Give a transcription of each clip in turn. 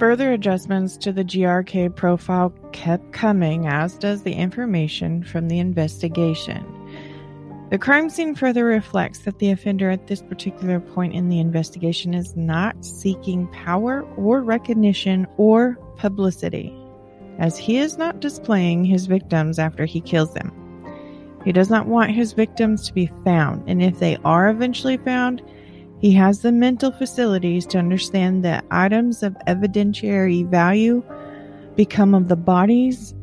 Further adjustments to the GRK profile kept coming, as does the information from the investigation. The crime scene further reflects that the offender at this particular point in the investigation is not seeking power or recognition or publicity, as he is not displaying his victims after he kills them. He does not want his victims to be found, and if they are eventually found, he has the mental facilities to understand that items of evidentiary value become of the bodies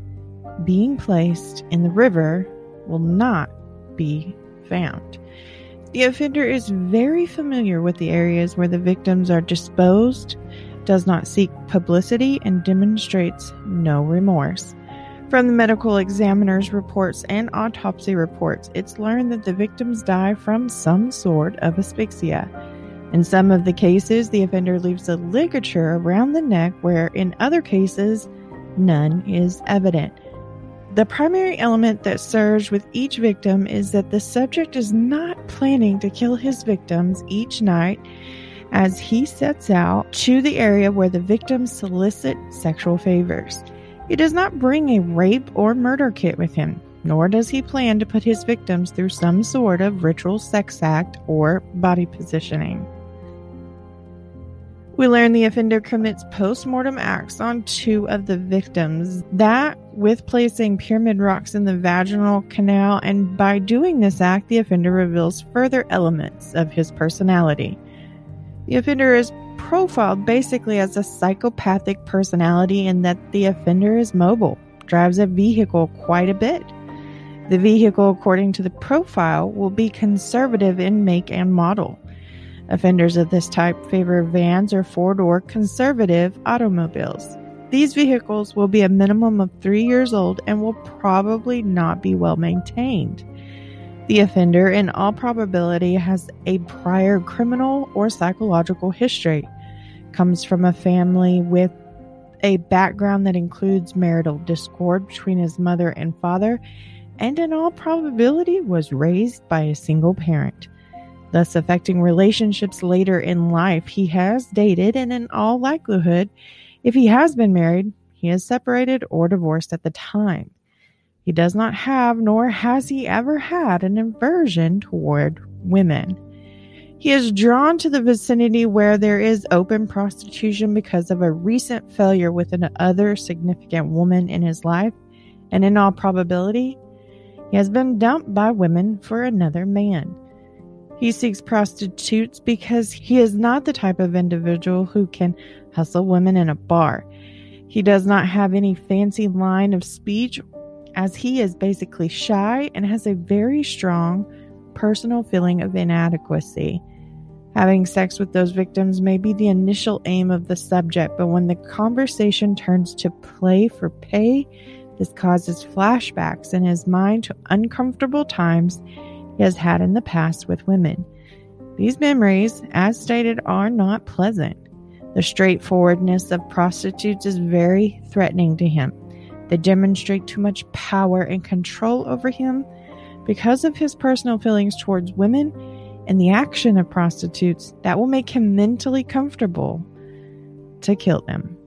being placed in the river will not be found. The offender is very familiar with the areas where the victims are disposed, does not seek publicity, and demonstrates no remorse. From the medical examiner's reports and autopsy reports, it's learned that the victims die from some sort of asphyxia. In some of the cases, the offender leaves a ligature around the neck, where in other cases, none is evident. The primary element that surged with each victim is that the subject is not planning to kill his victims each night as he sets out to the area where the victims solicit sexual favors. He does not bring a rape or murder kit with him, nor does he plan to put his victims through some sort of ritual sex act or body positioning. We learn the offender commits post mortem acts on two of the victims, that with placing pyramid rocks in the vaginal canal, and by doing this act, the offender reveals further elements of his personality. The offender is profiled basically as a psychopathic personality in that the offender is mobile, drives a vehicle quite a bit. The vehicle, according to the profile, will be conservative in make and model. Offenders of this type favor vans or four door conservative automobiles. These vehicles will be a minimum of three years old and will probably not be well maintained. The offender, in all probability, has a prior criminal or psychological history, comes from a family with a background that includes marital discord between his mother and father, and in all probability was raised by a single parent thus affecting relationships later in life. He has dated, and in all likelihood, if he has been married, he is separated or divorced at the time. He does not have, nor has he ever had, an aversion toward women. He is drawn to the vicinity where there is open prostitution because of a recent failure with another significant woman in his life, and in all probability, he has been dumped by women for another man. He seeks prostitutes because he is not the type of individual who can hustle women in a bar. He does not have any fancy line of speech, as he is basically shy and has a very strong personal feeling of inadequacy. Having sex with those victims may be the initial aim of the subject, but when the conversation turns to play for pay, this causes flashbacks in his mind to uncomfortable times he has had in the past with women. These memories, as stated, are not pleasant. The straightforwardness of prostitutes is very threatening to him. They demonstrate too much power and control over him because of his personal feelings towards women and the action of prostitutes that will make him mentally comfortable to kill them.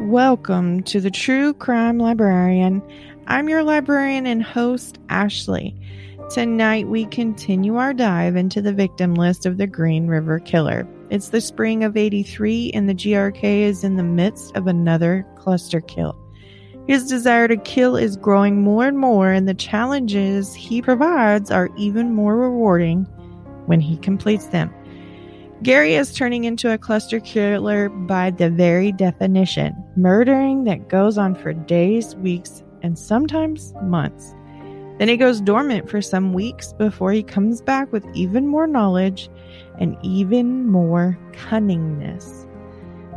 Welcome to the True Crime Librarian. I'm your librarian and host, Ashley. Tonight, we continue our dive into the victim list of the Green River Killer. It's the spring of 83, and the GRK is in the midst of another cluster kill. His desire to kill is growing more and more, and the challenges he provides are even more rewarding when he completes them. Gary is turning into a cluster killer by the very definition, murdering that goes on for days, weeks, and sometimes months. Then he goes dormant for some weeks before he comes back with even more knowledge and even more cunningness.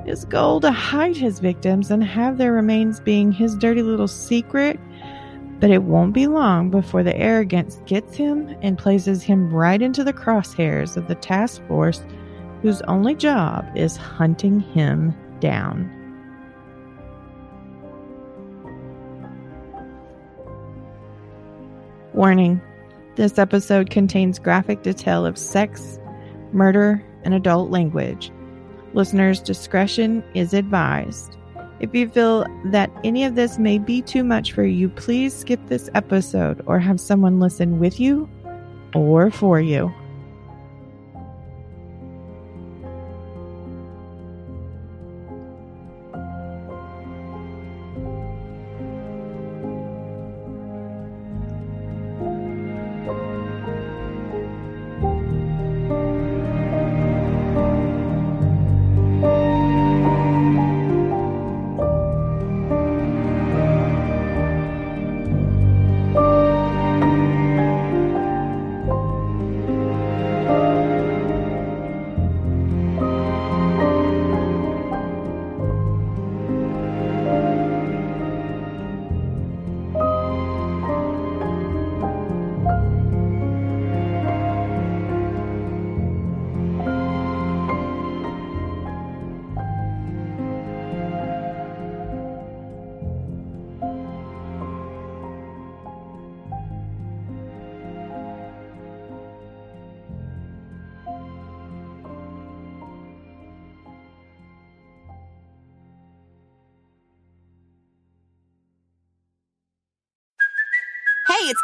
His goal to hide his victims and have their remains being his dirty little secret, but it won't be long before the arrogance gets him and places him right into the crosshairs of the task force whose only job is hunting him down. Warning this episode contains graphic detail of sex, murder, and adult language. Listeners' discretion is advised. If you feel that any of this may be too much for you, please skip this episode or have someone listen with you or for you.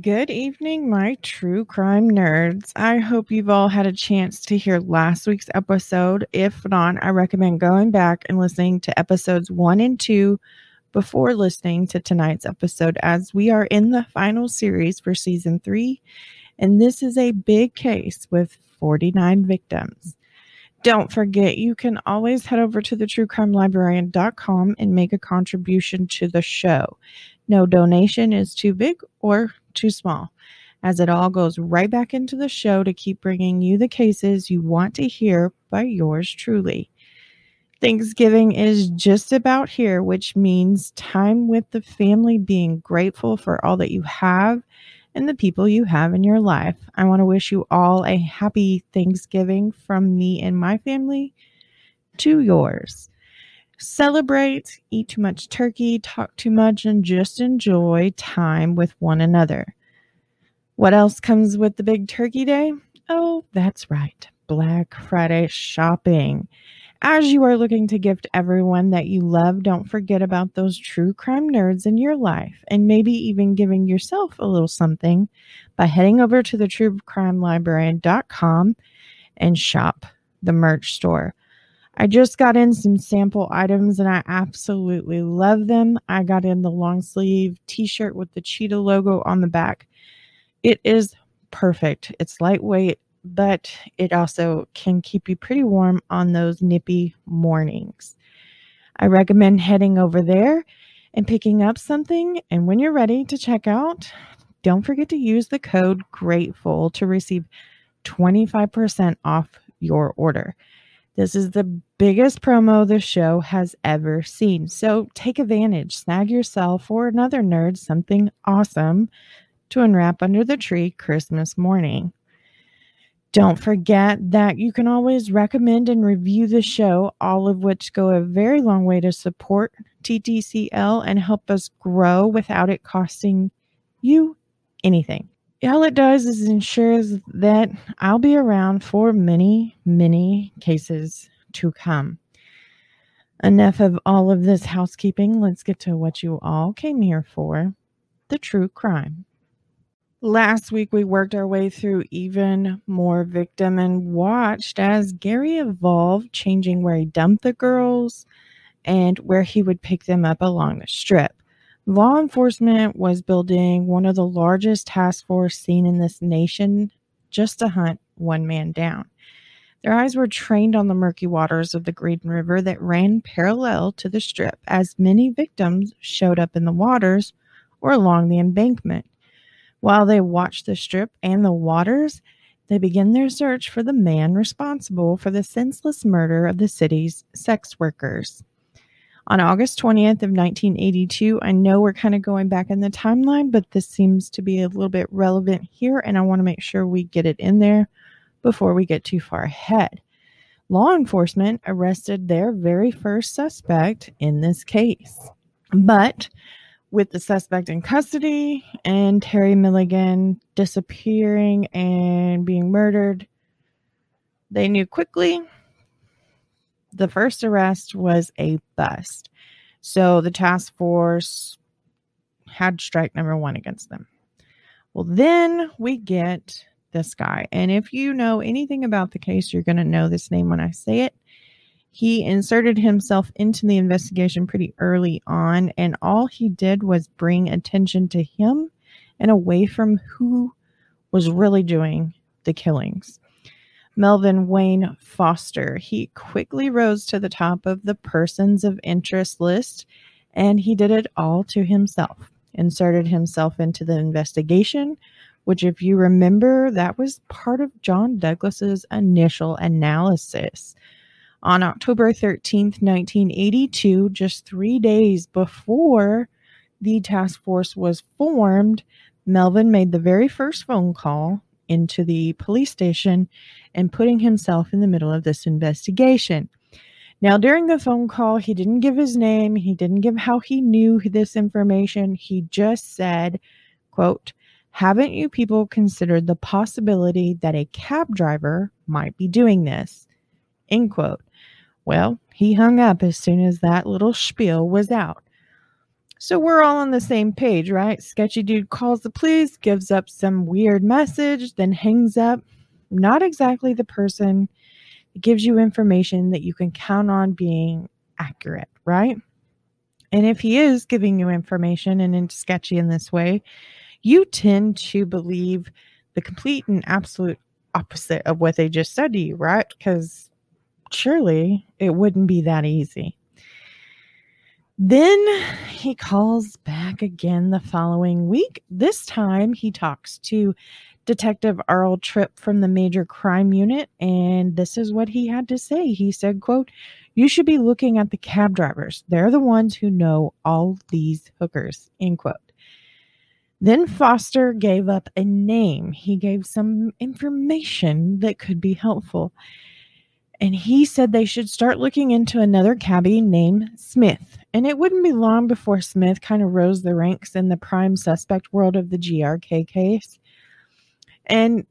Good evening, my true crime nerds. I hope you've all had a chance to hear last week's episode. If not, I recommend going back and listening to episodes one and two before listening to tonight's episode, as we are in the final series for season three. And this is a big case with 49 victims. Don't forget, you can always head over to the truecrimelibrarian.com and make a contribution to the show. No donation is too big or too small, as it all goes right back into the show to keep bringing you the cases you want to hear by yours truly. Thanksgiving is just about here, which means time with the family, being grateful for all that you have and the people you have in your life. I want to wish you all a happy Thanksgiving from me and my family to yours. Celebrate, eat too much turkey, talk too much, and just enjoy time with one another. What else comes with the big turkey day? Oh, that's right, Black Friday shopping. As you are looking to gift everyone that you love, don't forget about those true crime nerds in your life and maybe even giving yourself a little something by heading over to the and shop the merch store. I just got in some sample items and I absolutely love them. I got in the long sleeve t shirt with the cheetah logo on the back. It is perfect. It's lightweight, but it also can keep you pretty warm on those nippy mornings. I recommend heading over there and picking up something. And when you're ready to check out, don't forget to use the code GRATEFUL to receive 25% off your order. This is the biggest promo the show has ever seen. So take advantage, snag yourself or another nerd something awesome to unwrap under the tree Christmas morning. Don't forget that you can always recommend and review the show, all of which go a very long way to support TTCL and help us grow without it costing you anything all it does is ensures that I'll be around for many, many cases to come. Enough of all of this housekeeping. Let's get to what you all came here for the true crime. Last week, we worked our way through even more victim and watched as Gary evolved, changing where he dumped the girls and where he would pick them up along the strip. Law enforcement was building one of the largest task force seen in this nation just to hunt one man down. Their eyes were trained on the murky waters of the Green River that ran parallel to the strip, as many victims showed up in the waters or along the embankment. While they watched the strip and the waters, they begin their search for the man responsible for the senseless murder of the city's sex workers. On August 20th of 1982, I know we're kind of going back in the timeline, but this seems to be a little bit relevant here, and I want to make sure we get it in there before we get too far ahead. Law enforcement arrested their very first suspect in this case. But with the suspect in custody and Terri Milligan disappearing and being murdered, they knew quickly the first arrest was a bust. So the task force had strike number one against them. Well, then we get this guy. And if you know anything about the case, you're going to know this name when I say it. He inserted himself into the investigation pretty early on, and all he did was bring attention to him and away from who was really doing the killings. Melvin Wayne Foster. He quickly rose to the top of the persons of interest list, and he did it all to himself. Inserted himself into the investigation, which, if you remember, that was part of John Douglas's initial analysis. On October 13th, 1982, just three days before the task force was formed, Melvin made the very first phone call into the police station and putting himself in the middle of this investigation. Now, during the phone call, he didn't give his name, he didn't give how he knew this information. He just said, quote, haven't you people considered the possibility that a cab driver might be doing this? End quote. Well, he hung up as soon as that little spiel was out. So we're all on the same page, right? Sketchy dude calls the police, gives up some weird message, then hangs up. Not exactly the person that gives you information that you can count on being accurate, right? And if he is giving you information and it's sketchy in this way, you tend to believe the complete and absolute opposite of what they just said to you, right? Because surely it wouldn't be that easy. Then he calls back again the following week. This time he talks to Detective Arl Tripp from the Major Crime Unit, and this is what he had to say. He said, quote, you should be looking at the cab drivers. They're the ones who know all these hookers, end quote. Then Foster gave up a name. He gave some information that could be helpful and he said they should start looking into another cabbie named Smith. And it wouldn't be long before Smith kind of rose the ranks in the prime suspect world of the GRK case. And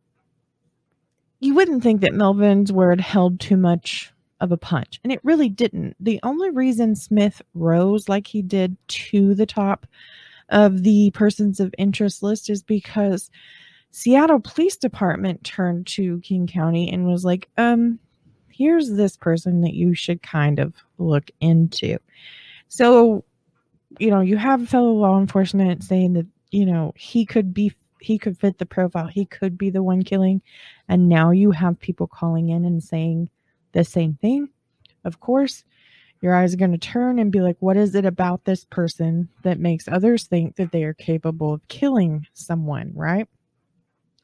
you wouldn't think that Melvin's word held too much of a punch, and it really didn't. The only reason Smith rose like he did to the top of the persons of interest list is because Seattle Police Department turned to King County and was like, um, here's this person that you should kind of look into. So, you know, you have fellow law enforcement saying that, you know, he could be he could fit the profile. He could be the one killing. And now you have people calling in and saying the same thing. Of course, your eyes are going to turn and be like, what is it about this person that makes others think that they are capable of killing someone, right?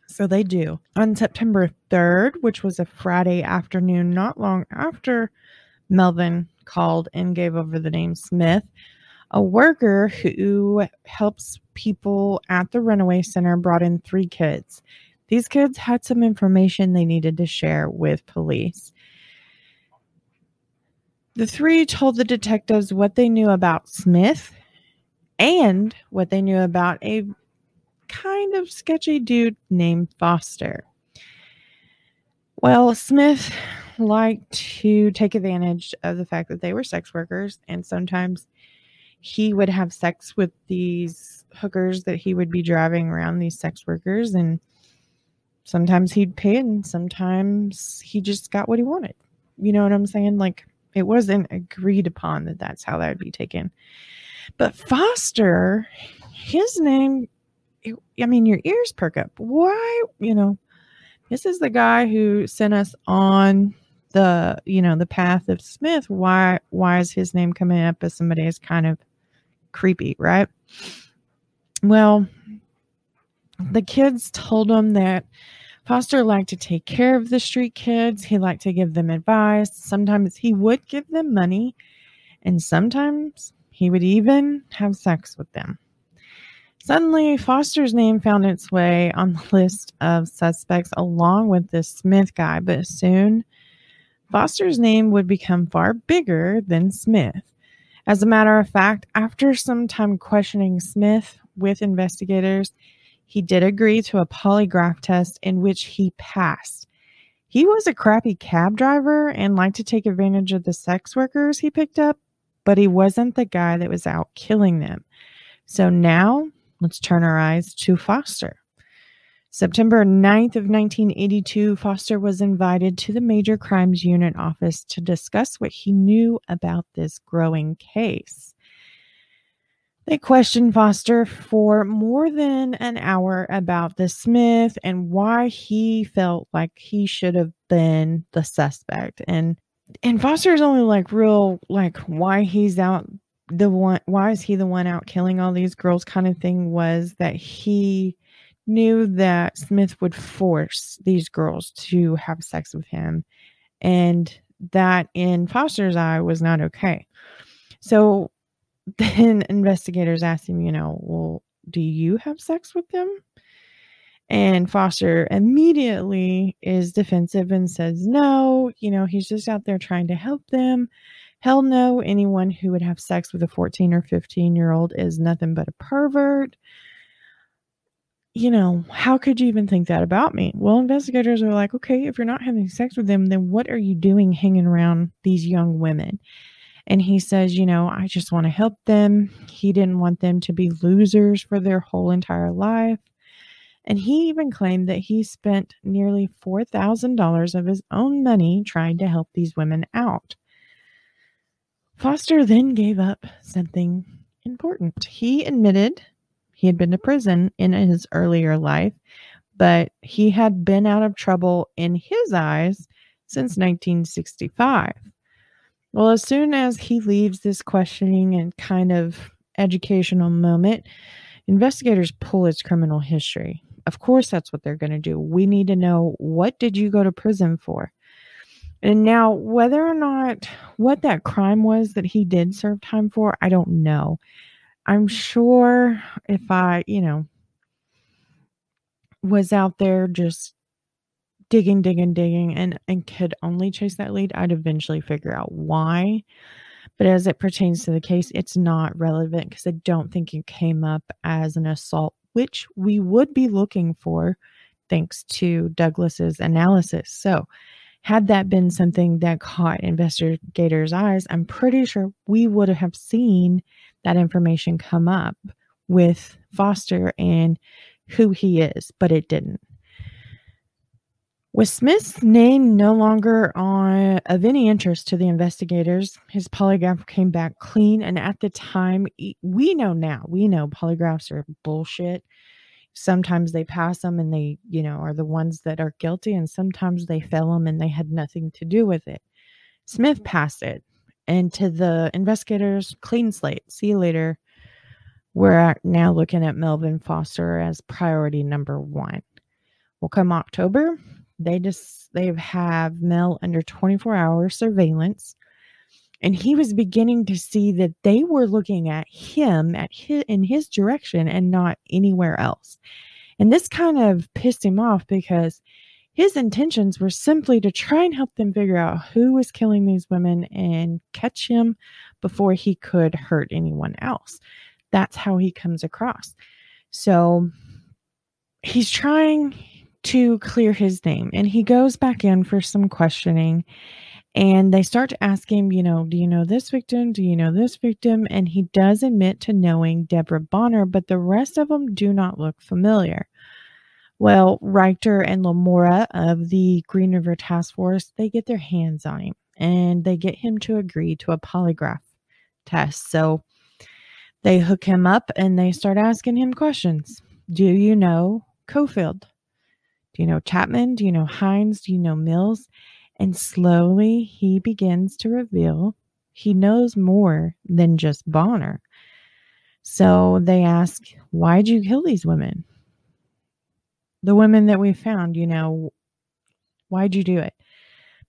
So they do. On September 3rd, which was a Friday afternoon, not long after Melvin called and gave over the name Smith, a worker who helps people at the runaway center brought in three kids. These kids had some information they needed to share with police. The three told the detectives what they knew about Smith and what they knew about a kind of sketchy dude named Foster. Well, Smith liked to take advantage of the fact that they were sex workers, and sometimes he would have sex with these hookers that he would be driving around these sex workers, and sometimes he'd pay, and sometimes he just got what he wanted. You know what I'm saying? Like it wasn't agreed upon that that's how that would be taken. But Foster, his name I mean, your ears perk up. Why, you know, this is the guy who sent us on the, you know, the path of Smith. Why, why is his name coming up as somebody is kind of creepy, right? Well, the kids told him that Foster liked to take care of the street kids. He liked to give them advice. Sometimes he would give them money, and sometimes he would even have sex with them. Suddenly, Foster's name found its way on the list of suspects along with this Smith guy, but soon Foster's name would become far bigger than Smith. As a matter of fact, after some time questioning Smith with investigators, he did agree to a polygraph test in which he passed. He was a crappy cab driver and liked to take advantage of the sex workers he picked up, but he wasn't the guy that was out killing them. So now let's turn our eyes to Foster. September 9th of 1982, Foster was invited to the Major Crimes Unit office to discuss what he knew about this growing case. They questioned Foster for more than an hour about the Smith and why he felt like he should have been the suspect. And and Foster's only like real like why he's out the one why is he the one out killing all these girls kind of thing was that he knew that Smith would force these girls to have sex with him and that in Foster's eye was not okay. So then investigators asked him, you know, well, do you have sex with them? And Foster immediately is defensive and says, no, you know, he's just out there trying to help them. Hell no, anyone who would have sex with a 14 or 15 year old is nothing but a pervert. You know, how could you even think that about me? Well, investigators are like, okay, if you're not having sex with them, then what are you doing hanging around these young women? And he says, you know, I just want to help them. He didn't want them to be losers for their whole entire life. And he even claimed that he spent nearly $4,000 of his own money trying to help these women out. Foster then gave up something important. He admitted he had been to prison in his earlier life, but he had been out of trouble in his eyes since 1965. Well, as soon as he leaves this questioning and kind of educational moment, investigators pull his criminal history. Of course, that's what they're going to do. We need to know what did you go to prison for? And now, whether or not what that crime was that he did serve time for, I don't know. I'm sure if I, you know, was out there just digging, digging, digging, and and could only chase that lead, I'd eventually figure out why. But as it pertains to the case, it's not relevant because I don't think it came up as an assault, which we would be looking for thanks to Douglas's analysis. So, had that been something that caught investigators' eyes, I'm pretty sure we would have seen that information come up with Foster and who he is, but it didn't. With Smith's name no longer on, of any interest to the investigators, his polygraph came back clean. And at the time, we know now, we know polygraphs are bullshit. Sometimes they pass them and they, you know, are the ones that are guilty, and sometimes they fail them and they had nothing to do with it. Smith mm-hmm. passed it. And to the investigators, clean slate. See you later. We're now looking at Melvin Foster as priority number one. Well, come October, they just they have Mel under 24 hour surveillance. And he was beginning to see that they were looking at him at his, in his direction and not anywhere else. And this kind of pissed him off because his intentions were simply to try and help them figure out who was killing these women and catch him before he could hurt anyone else. That's how he comes across. So he's trying to clear his name. And he goes back in for some questioning and they start to ask him, you know, do you know this victim? Do you know this victim? And he does admit to knowing Deborah Bonner, but the rest of them do not look familiar. Well, Richter and Lamora of the Green River Task Force, they get their hands on him and they get him to agree to a polygraph test. So they hook him up and they start asking him questions. Do you know Coffield? Do you know Chapman? Do you know Hinds? Do you know Mills? And slowly he begins to reveal he knows more than just Bonner. So they ask, Why'd you kill these women? the women that we found, you know, why'd you do it?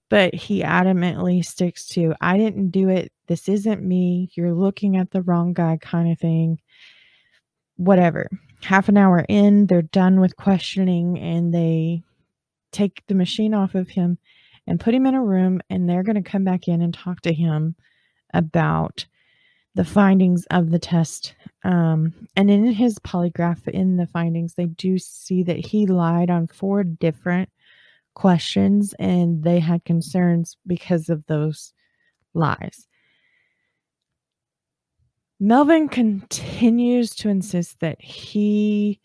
But he adamantly sticks to, I didn't do it. This isn't me. You're looking at the wrong guy, kind of thing. Whatever. Half an hour in, they're done with questioning and they take the machine off of him and put him in a room and they're going to come back in and talk to him about the findings of the test. Um, and in his polygraph, in the findings, they do see that he lied on four different questions and they had concerns because of those lies. Melvin continues to insist that he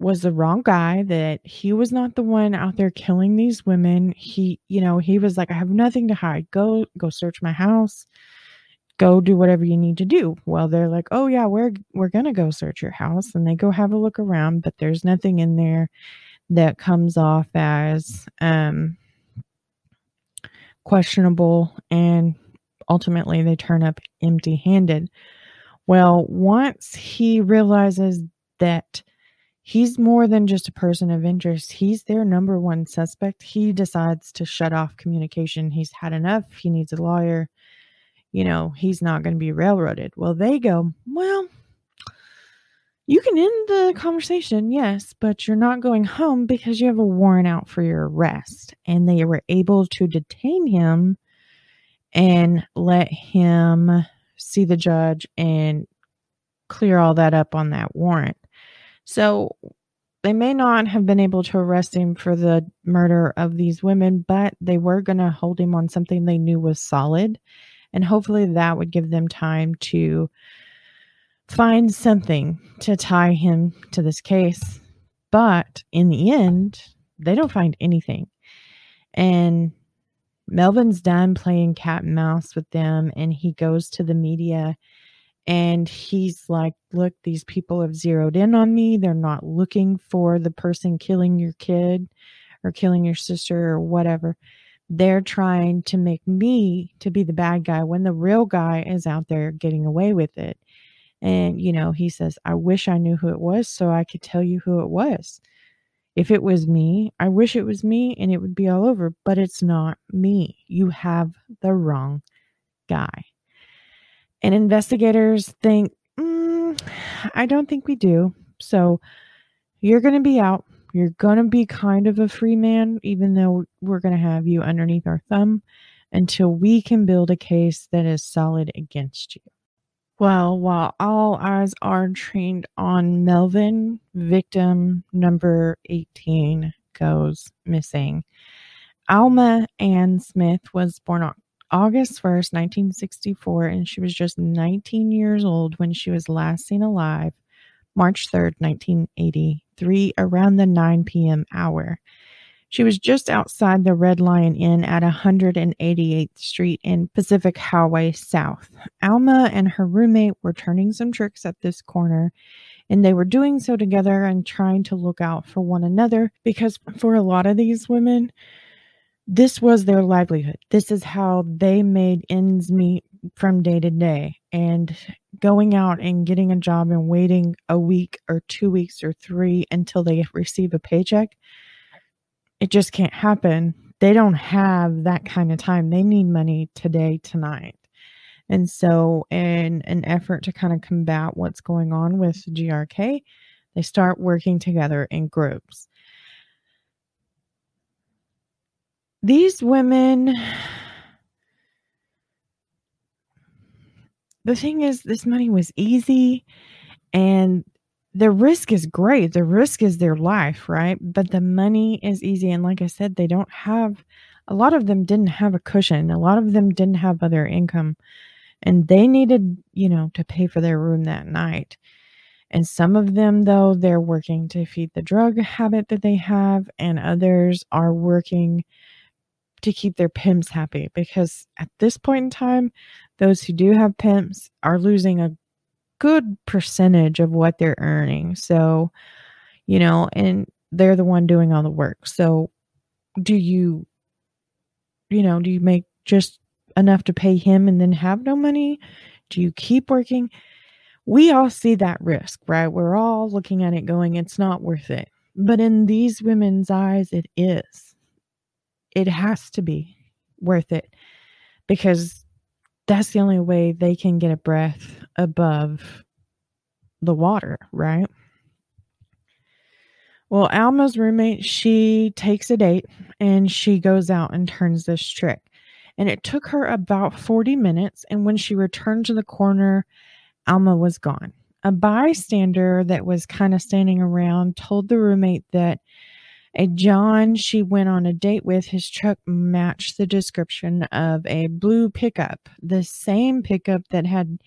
was the wrong guy, that he was not the one out there killing these women. He, you know, he was like, I have nothing to hide. Go, go search my house go do whatever you need to do. Well, they're like, "Oh yeah, we're we're to go search your house." And they go have a look around, but there's nothing in there that comes off as um questionable and ultimately they turn up empty-handed. Well, once he realizes that he's more than just a person of interest, he's their number one suspect, he decides to shut off communication. He's had enough. He needs a lawyer you know, he's not going to be railroaded. Well, they go, well, you can end the conversation, yes, but you're not going home because you have a warrant out for your arrest. And they were able to detain him and let him see the judge and clear all that up on that warrant. So they may not have been able to arrest him for the murder of these women, but they were going to hold him on something they knew was solid and hopefully that would give them time to find something to tie him to this case. But in the end, they don't find anything. And Melvin's done playing cat and mouse with them, and he goes to the media and he's like, Look, these people have zeroed in on me. They're not looking for the person killing your kid or killing your sister or whatever they're trying to make me to be the bad guy when the real guy is out there getting away with it. And, you know, he says, I wish I knew who it was so I could tell you who it was. If it was me, I wish it was me and it would be all over, but it's not me. You have the wrong guy. And investigators think, mm, I don't think we do. So you're going to be out you're going to be kind of a free man, even though we're going to have you underneath our thumb until we can build a case that is solid against you. Well, while all eyes are trained on Melvin, victim number 18 goes missing. Alma Ann Smith was born on August 1st, 1964, and she was just 19 years old when she was last seen alive, March 3rd, 1983, around the 9 p.m. hour. She was just outside the Red Lion Inn at 188th Street and Pacific Highway South. Alma and her roommate were turning some tricks at this corner, and they were doing so together and trying to look out for one another because for a lot of these women, this was their livelihood. This is how they made ends meet from day to day. And going out and getting a job and waiting a week or two weeks or three until they receive a paycheck, it just can't happen. They don't have that kind of time. They need money today, tonight. And so, in an effort to kind of combat what's going on with GRK, they start working together in groups. These women the thing is, this money was easy and the risk is great. The risk is their life, right? But the money is easy. And like I said, they don't have, a lot of them didn't have a cushion. A lot of them didn't have other income. And they needed, you know, to pay for their room that night. And some of them, though, they're working to feed the drug habit that they have, and others are working to keep their pimps happy because at this point in time, those who do have pimps are losing a good percentage of what they're earning. So, you know, and they're the one doing all the work. So, do you, you know, do you make just enough to pay him and then have no money? Do you keep working? We all see that risk, right? We're all looking at it going, it's not worth it. But in these women's eyes, it is. It has to be worth it because that's the only way they can get a breath above the water, right? Well, Alma's roommate, she takes a date and she goes out and turns this trick. And it took her about 40 minutes. And when she returned to the corner, Alma was gone. A bystander that was kind of standing around told the roommate that a John she went on a date with, his truck matched the description of a blue pickup, the same pickup that had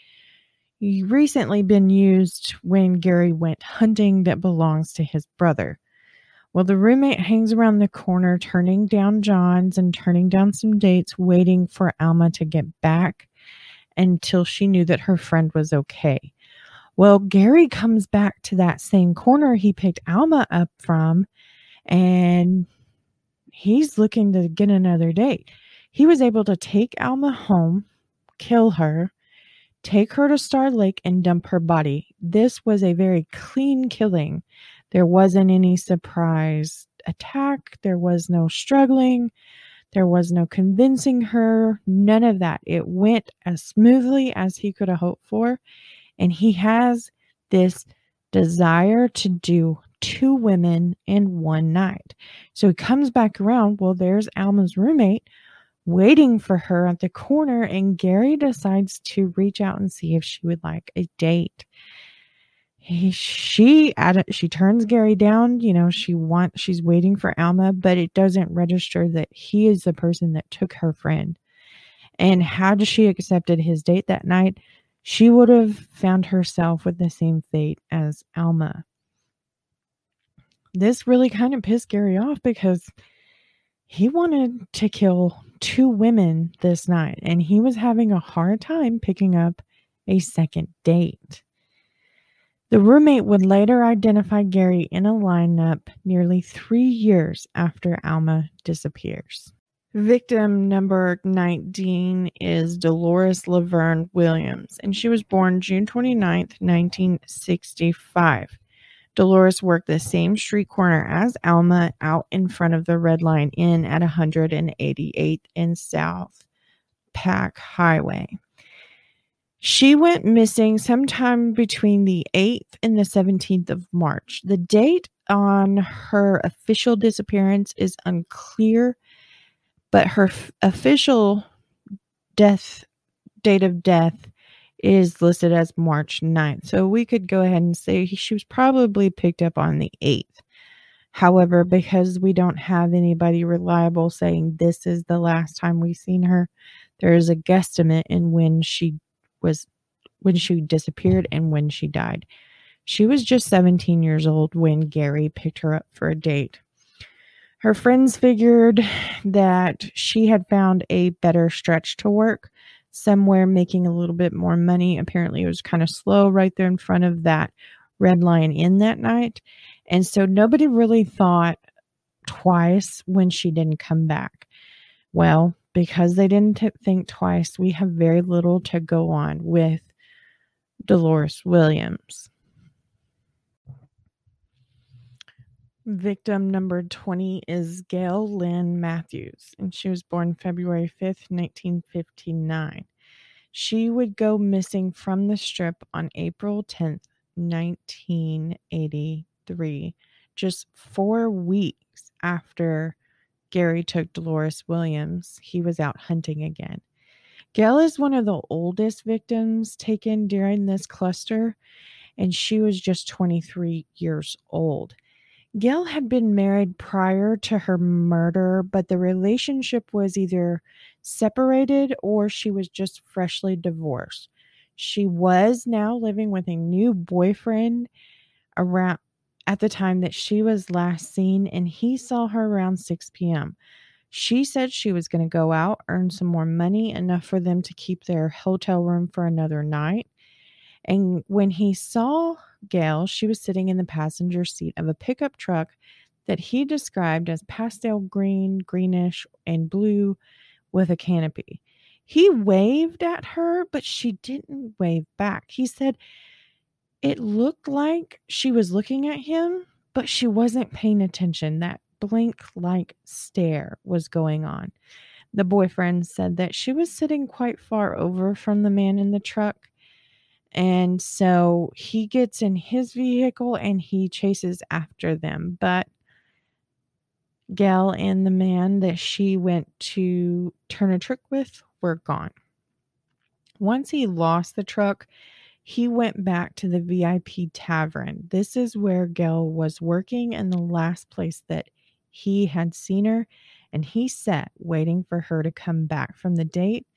recently been used when Gary went hunting that belongs to his brother. Well, the roommate hangs around the corner, turning down John's and turning down some dates, waiting for Alma to get back until she knew that her friend was okay. Well, Gary comes back to that same corner he picked Alma up from, and he's looking to get another date. He was able to take Alma home, kill her, take her to Star Lake, and dump her body. This was a very clean killing. There wasn't any surprise attack, there was no struggling. There was no convincing her, none of that. It went as smoothly as he could have hoped for. And he has this desire to do two women in one night. So he comes back around. Well, there's Alma's roommate waiting for her at the corner, and Gary decides to reach out and see if she would like a date. He, she she turns Gary down. You know, she wants she's waiting for Alma, but it doesn't register that he is the person that took her friend. And had she accepted his date that night, she would have found herself with the same fate as Alma. This really kind of pissed Gary off because he wanted to kill two women this night and he was having a hard time picking up a second date. The roommate would later identify Gary in a lineup nearly three years after Alma disappears. Victim number 19 is Dolores Laverne Williams, and she was born June 29, 1965. Dolores worked the same street corner as Alma out in front of the Red Lion Inn at 188th and South Pac Highway. She went missing sometime between the 8th and the 17th of March. The date on her official disappearance is unclear but her f- official death date of death is listed as March 9th. So we could go ahead and say she was probably picked up on the 8th. However, because we don't have anybody reliable saying this is the last time we've seen her, there is a guesstimate in when she was when she disappeared and when she died. She was just 17 years old when Gary picked her up for a date. Her friends figured that she had found a better stretch to work somewhere making a little bit more money. Apparently, it was kind of slow right there in front of that Red Lion Inn that night. And so nobody really thought twice when she didn't come back. Well, because they didn't t- think twice, we have very little to go on with Dolores Williams. Victim number 20 is Gail Lynn Matthews, and she was born February 5th, 1959. She would go missing from the strip on April 10th, 1983, just four weeks after Gary took Dolores Williams. He was out hunting again. Gail is one of the oldest victims taken during this cluster, and she was just 23 years old. Gail had been married prior to her murder, but the relationship was either separated or she was just freshly divorced. She was now living with a new boyfriend around at the time that she was last seen, and he saw her around 6 p.m. She said she was going to go out, earn some more money, enough for them to keep their hotel room for another night. And when he saw Gail, she was sitting in the passenger seat of a pickup truck that he described as pastel green, greenish, and blue with a canopy. He waved at her, but she didn't wave back. He said it looked like she was looking at him, but she wasn't paying attention. That blank like stare was going on. The boyfriend said that she was sitting quite far over from the man in the truck. And so he gets in his vehicle and he chases after them. But Gail and the man that she went to turn a trick with were gone. Once he lost the truck, he went back to the VIP tavern. This is where Gail was working and the last place that he had seen her. And he sat waiting for her to come back from the date.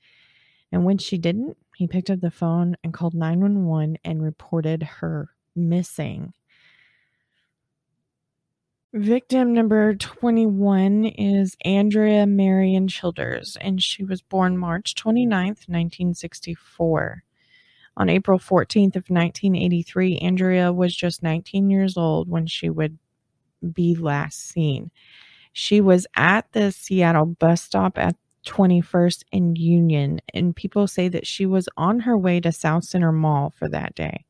And when she didn't, he picked up the phone and called 911 and reported her missing. Victim number 21 is Andrea Marion Childers, and she was born March 29th, 1964. On April 14th of 1983, Andrea was just 19 years old when she would be last seen. She was at the Seattle bus stop at 21st and Union, and people say that she was on her way to South Center Mall for that day.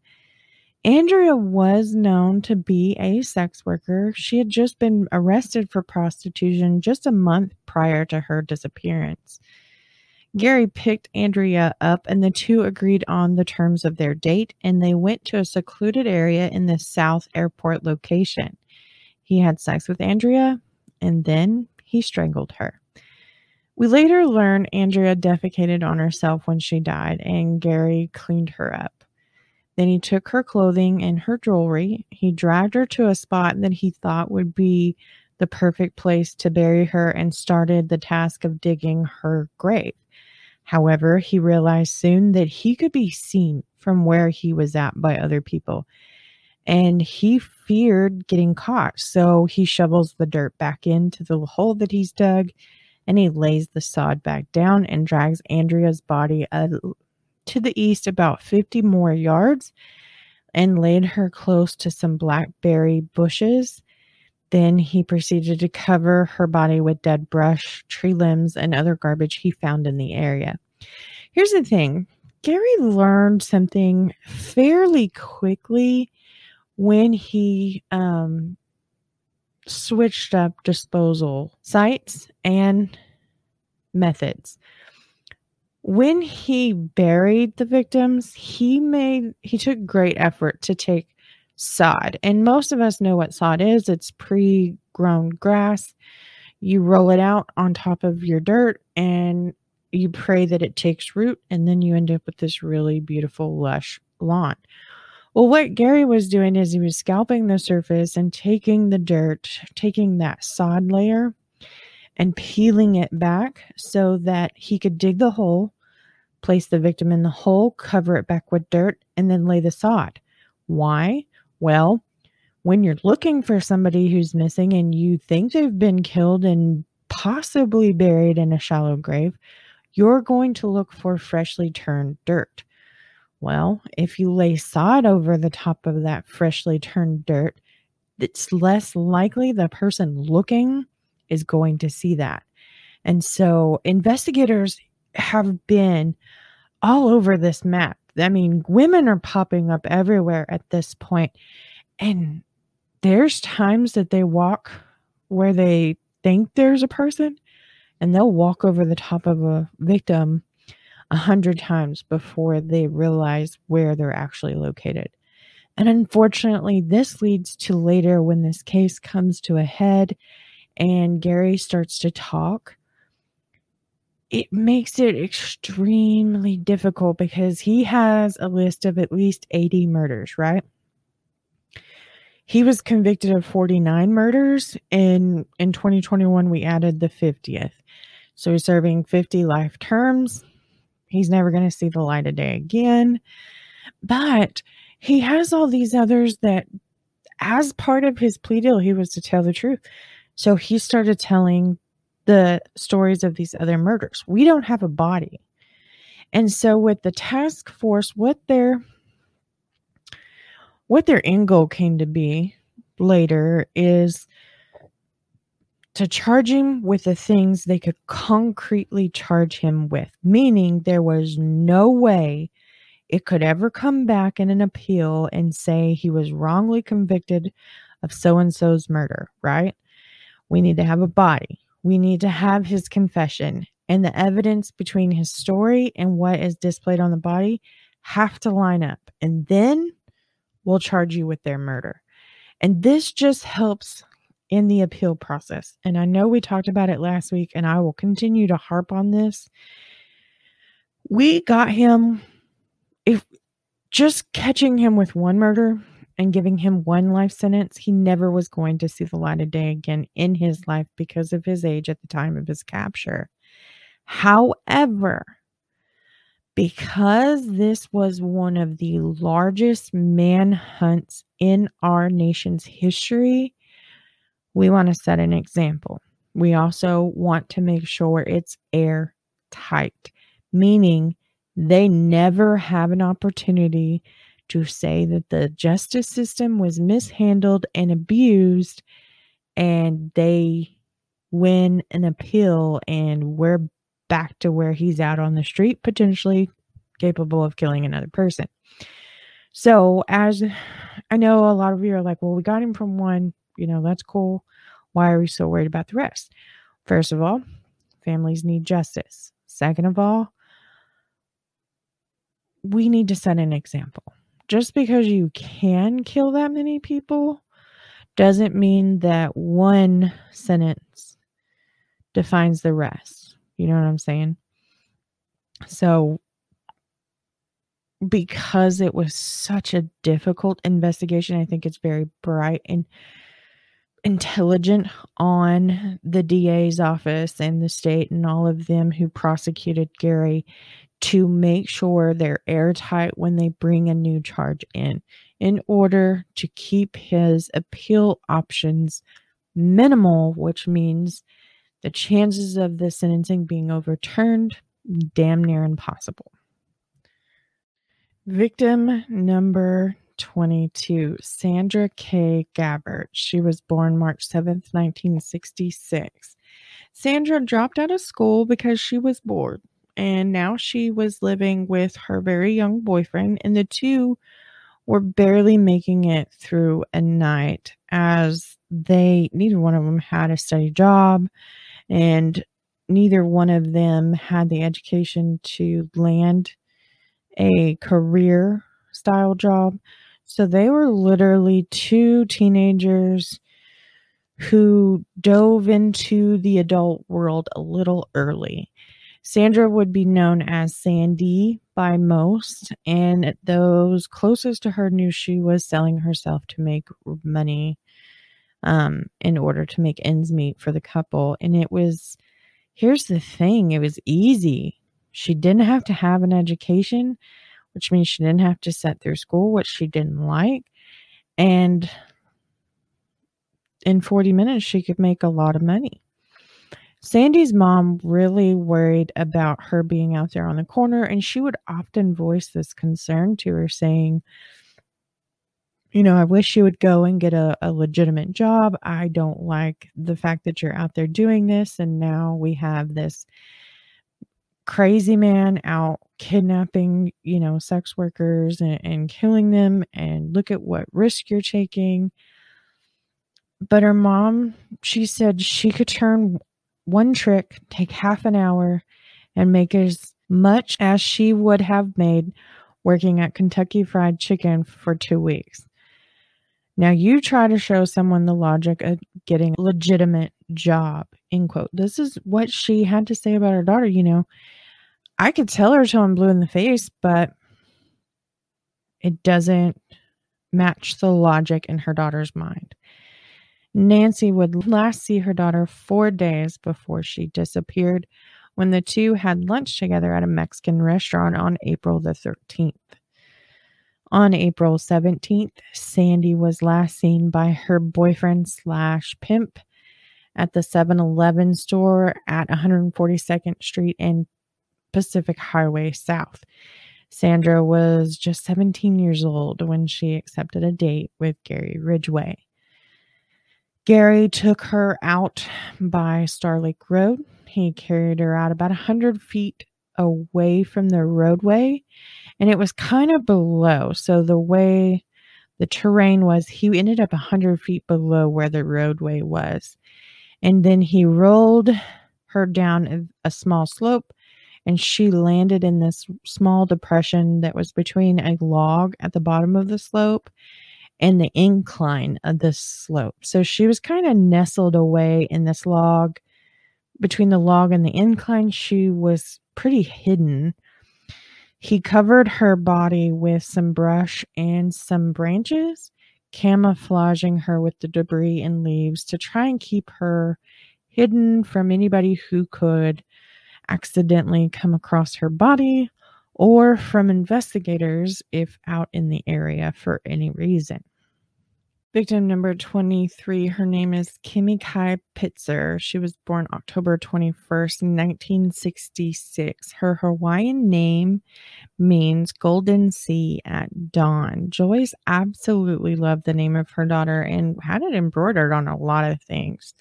Andrea was known to be a sex worker. She had just been arrested for prostitution just a month prior to her disappearance. Gary picked Andrea up, and the two agreed on the terms of their date, and they went to a secluded area in the South Airport location. He had sex with Andrea, and then he strangled her. We later learn Andrea defecated on herself when she died, and Gary cleaned her up. Then he took her clothing and her jewelry. He dragged her to a spot that he thought would be the perfect place to bury her and started the task of digging her grave. However, he realized soon that he could be seen from where he was at by other people. And he feared getting caught. So he shovels the dirt back into the hole that he's dug and he lays the sod back down and drags Andrea's body to the east about 50 more yards and laid her close to some blackberry bushes. Then he proceeded to cover her body with dead brush, tree limbs, and other garbage he found in the area. Here's the thing Gary learned something fairly quickly when he um, switched up disposal sites and methods when he buried the victims, he made he took great effort to take sod. And most of us know what sod is. It's pre-grown grass. You roll it out on top of your dirt and you pray that it takes root and then you end up with this really beautiful lush lawn. Well, what Gary was doing is he was scalping the surface and taking the dirt, taking that sod layer and peeling it back so that he could dig the hole, place the victim in the hole, cover it back with dirt, and then lay the sod. Why? Well, when you're looking for somebody who's missing and you think they've been killed and possibly buried in a shallow grave, you're going to look for freshly turned dirt. Well, if you lay sod over the top of that freshly turned dirt, it's less likely the person looking is going to see that. And so investigators have been all over this map. I mean, women are popping up everywhere at this point. And there's times that they walk where they think there's a person and they'll walk over the top of a victim a hundred times before they realize where they're actually located. And unfortunately, this leads to later when this case comes to a head and Gary starts to talk, it makes it extremely difficult because he has a list of at least 80 murders, right? He was convicted of 49 murders and in 2021 we added the 50th. So he's serving 50 life terms. He's never going to see the light of day again. But he has all these others that as part of his plea deal he was to tell the truth. So he started telling the stories of these other murders. We don't have a body. And so with the task force, what their what their end goal came to be later is to charge him with the things they could concretely charge him with, meaning there was no way it could ever come back in an appeal and say he was wrongly convicted of so and so's murder, right? We need to have a body. We need to have his confession and the evidence between his story and what is displayed on the body have to line up. And then we'll charge you with their murder. And this just helps in the appeal process. And I know we talked about it last week, and I will continue to harp on this. We got him, if just catching him with one murder and giving him one life sentence, he never was going to see the light of day again in his life because of his age at the time of his capture. However, because this was one of the largest manhunts in our nation's history, we want to set an example. We also want to make sure it's airtight, meaning they never have an opportunity to say that the justice system was mishandled and abused and they win an appeal and we're back to where he's out on the street, potentially capable of killing another person. So, as I know a lot of you are like, well, we got him from one, you know, that's cool. Why are we so worried about the rest? First of all, families need justice. Second of all, we need to set an example. Just because you can kill that many people doesn't mean that one sentence defines the rest. You know what I'm saying? So, because it was such a difficult investigation, I think it's very bright and intelligent on the DA's office and the state and all of them who prosecuted Gary to make sure they're airtight when they bring a new charge in in order to keep his appeal options minimal, which means the chances of the sentencing being overturned damn near impossible. Victim number 22, Sandra K. Gabbert. She was born March 7th, 1966. Sandra dropped out of school because she was bored, and now she was living with her very young boyfriend, and the two were barely making it through a night as they neither one of them had a steady job and neither one of them had the education to land a career style job. So they were literally two teenagers who dove into the adult world a little early. Sandra would be known as Sandy by most, and those closest to her knew she was selling herself to make money um, in order to make ends meet for the couple. And it was, here's the thing it was easy. She didn't have to have an education, which means she didn't have to sit through school, which she didn't like. And in 40 minutes, she could make a lot of money. Sandy's mom really worried about her being out there on the corner, and she would often voice this concern to her, saying, you know, I wish you would go and get a, a legitimate job. I don't like the fact that you're out there doing this. And now we have this crazy man out kidnapping, you know, sex workers and, and killing them. And look at what risk you're taking. But her mom, she said she could turn one trick, take half an hour, and make as much as she would have made working at Kentucky Fried Chicken for two weeks. Now you try to show someone the logic of getting a legitimate job, end quote. This is what she had to say about her daughter. You know, I could tell her till I'm blue in the face, but it doesn't match the logic in her daughter's mind. Nancy would last see her daughter four days before she disappeared when the two had lunch together at a Mexican restaurant on April the 13th. On April 17th, Sandy was last seen by her boyfriend slash pimp at the 7 Eleven store at 142nd Street and Pacific Highway South. Sandra was just 17 years old when she accepted a date with Gary Ridgway. Gary took her out by Star Lake Road. He carried her out about 100 feet away from the roadway and it was kind of below. So the way the terrain was. He ended up 100 feet below where the roadway was. And then he rolled her down a, small slope and she landed in this small depression that was between a log at the bottom of the slope and the incline of the slope. So she was kind of nestled away in this log. Between the log and the incline, she was pretty hidden. He covered her body with some brush and some branches, camouflaging her with the debris and leaves to try and keep her hidden from anybody who could accidentally come across her body or from investigators if out in the area for any reason. Victim number 23, her name is Kimmy Kai Pitsor. She was born October 21st, 1966. Her Hawaiian name means golden sea at dawn. Joyce absolutely loved the name of her daughter and had it embroidered on a lot of things.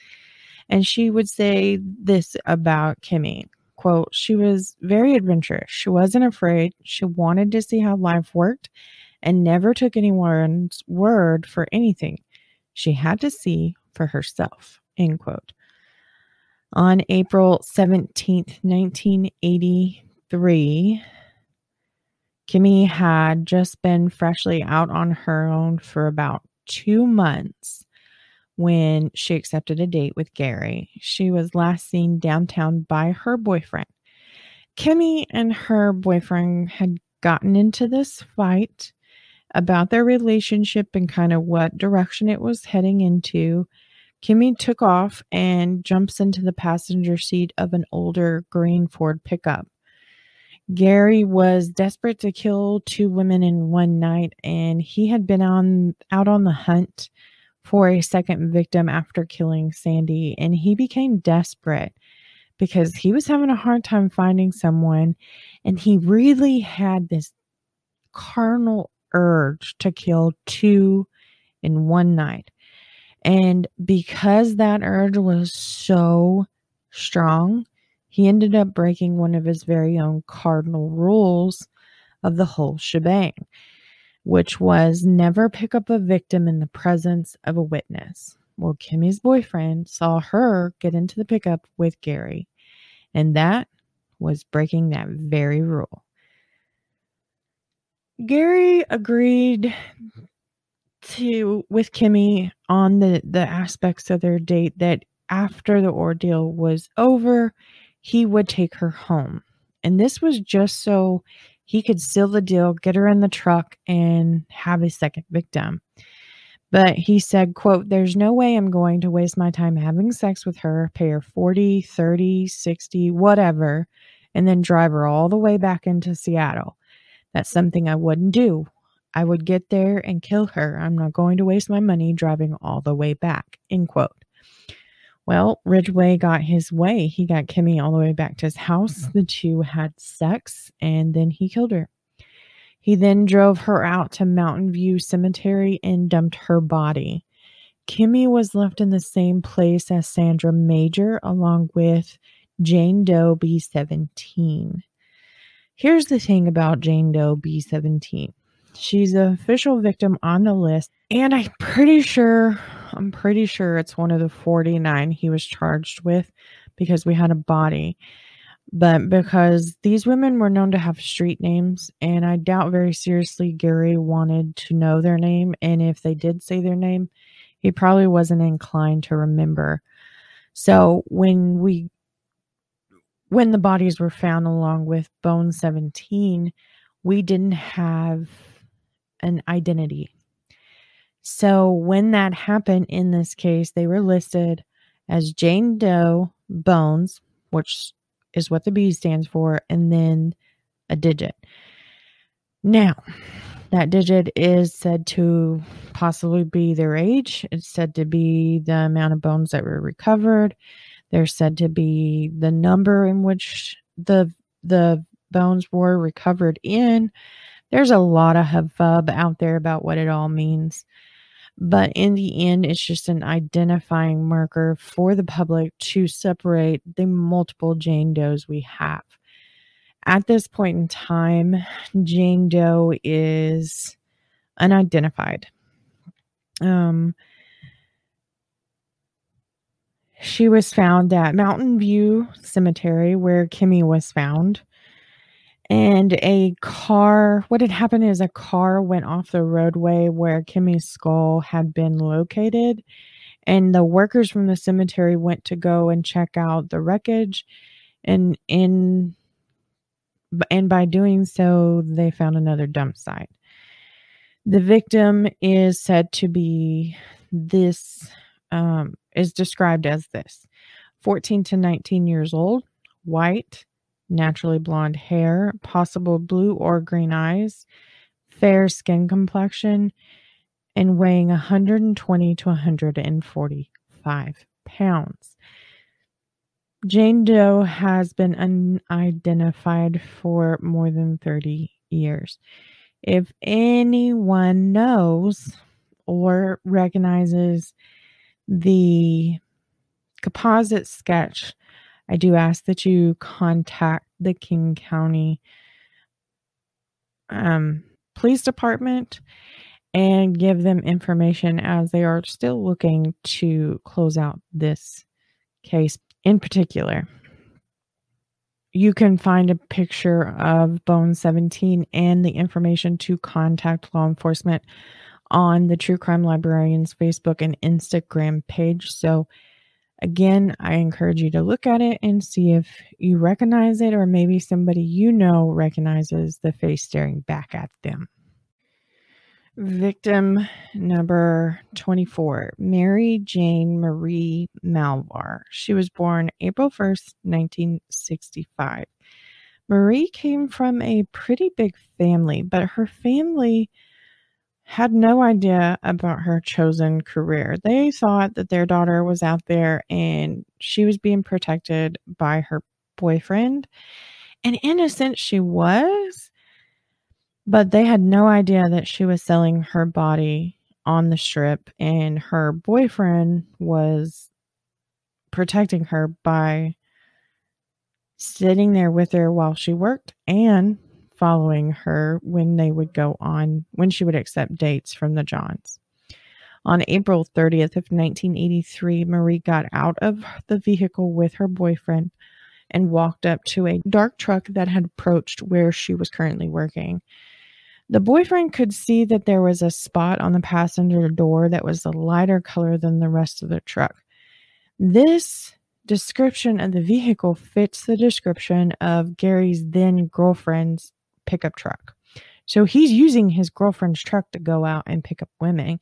And she would say this about Kimmy quote, she was very adventurous. She wasn't afraid. She wanted to see how life worked and never took anyone's word for anything. She had to see for herself. End quote. On April 17th, 1983, Kimmy had just been freshly out on her own for about two months when she accepted a date with Gary. She was last seen downtown by her boyfriend. Kimmy and her boyfriend had gotten into this fight about their relationship and kind of what direction it was heading into. Kimmy took off and jumps into the passenger seat of an older green Ford pickup. Gary was desperate to kill two women in one night and he had been on out on the hunt for a second victim after killing Sandy, and he became desperate because he was having a hard time finding someone, and he really had this carnal urge to kill two in one night. And because that urge was so strong, he ended up breaking one of his very own cardinal rules of the whole shebang which was never pick up a victim in the presence of a witness. Well, Kimmy's boyfriend saw her get into the pickup with Gary, and that was breaking that very rule. Gary agreed to with Kimmy on the the aspects of their date that after the ordeal was over, he would take her home. And this was just so he could seal the deal, get her in the truck, and have a second victim. But he said, quote, there's no way I'm going to waste my time having sex with her, pay her 40, 30, 60, whatever, and then drive her all the way back into Seattle. That's something I wouldn't do. I would get there and kill her. I'm not going to waste my money driving all the way back. End quote. Well, Ridgway got his way. He got Kimmy all the way back to his house. Mm-hmm. The two had sex and then he killed her. He then drove her out to Mountain View Cemetery and dumped her body. Kimmy was left in the same place as Sandra Major, along with Jane Doe B17. Here's the thing about Jane Doe B17 she's the official victim on the list, and I'm pretty sure I'm pretty sure it's one of the 49 he was charged with because we had a body. But because these women were known to have street names, and I doubt very seriously Gary wanted to know their name. And if they did say their name, he probably wasn't inclined to remember. So when we when the bodies were found along with bone 17 we didn't have an identity so when that happened in this case, they were listed as Jane Doe Bones, which is what the B stands for, and then a digit. Now, that digit is said to possibly be their age. It's said to be the amount of bones that were recovered. They're said to be the number in which the the bones were recovered in. There's a lot of hubbub out there about what it all means. But in the end, it's just an identifying marker for the public to separate the multiple Jane Does we have. At this point in time, Jane Doe is unidentified. Um, she was found at Mountain View Cemetery where Kimmy was found. And a car, what had happened is a car went off the roadway where Kimmy's skull had been located. And the workers from the cemetery went to go and check out the wreckage. And in and by doing so, they found another dump site. The victim is said to be this um, is described as this 14 to 19 years old, white, naturally blonde hair, possible blue or green eyes, fair skin complexion, and weighing 120 to 145 pounds. Jane Doe has been unidentified for more than 30 years. If anyone knows or recognizes the composite sketch, I do ask that you contact the King County um, Police Department and give them information as they are still looking to close out this case in particular. You can find a picture of Bone 17 and the information to contact law enforcement on the True Crime Librarians Facebook and Instagram page. So, again, I encourage you to look at it and see if you recognize it or maybe somebody you know recognizes the face staring back at them. Victim number 24, Mary Jane Marie Malvar. She was born April 1st, 1965. Marie came from a pretty big family, but her family had no idea about her chosen career. They thought that their daughter was out there and she was being protected by her boyfriend. And in a sense, she was, but they had no idea that she was selling her body on the strip and her boyfriend was protecting her by sitting there with her while she worked and following her when they would go on, when she would accept dates from the Johns. On April 30th of 1983, Marie got out of the vehicle with her boyfriend and walked up to a dark truck that had approached where she was currently working. The boyfriend could see that there was a spot on the passenger door that was a lighter color than the rest of the truck. This description of the vehicle fits the description of Gary's then girlfriend's pickup truck. So he's using his girlfriend's truck to go out and pick up women.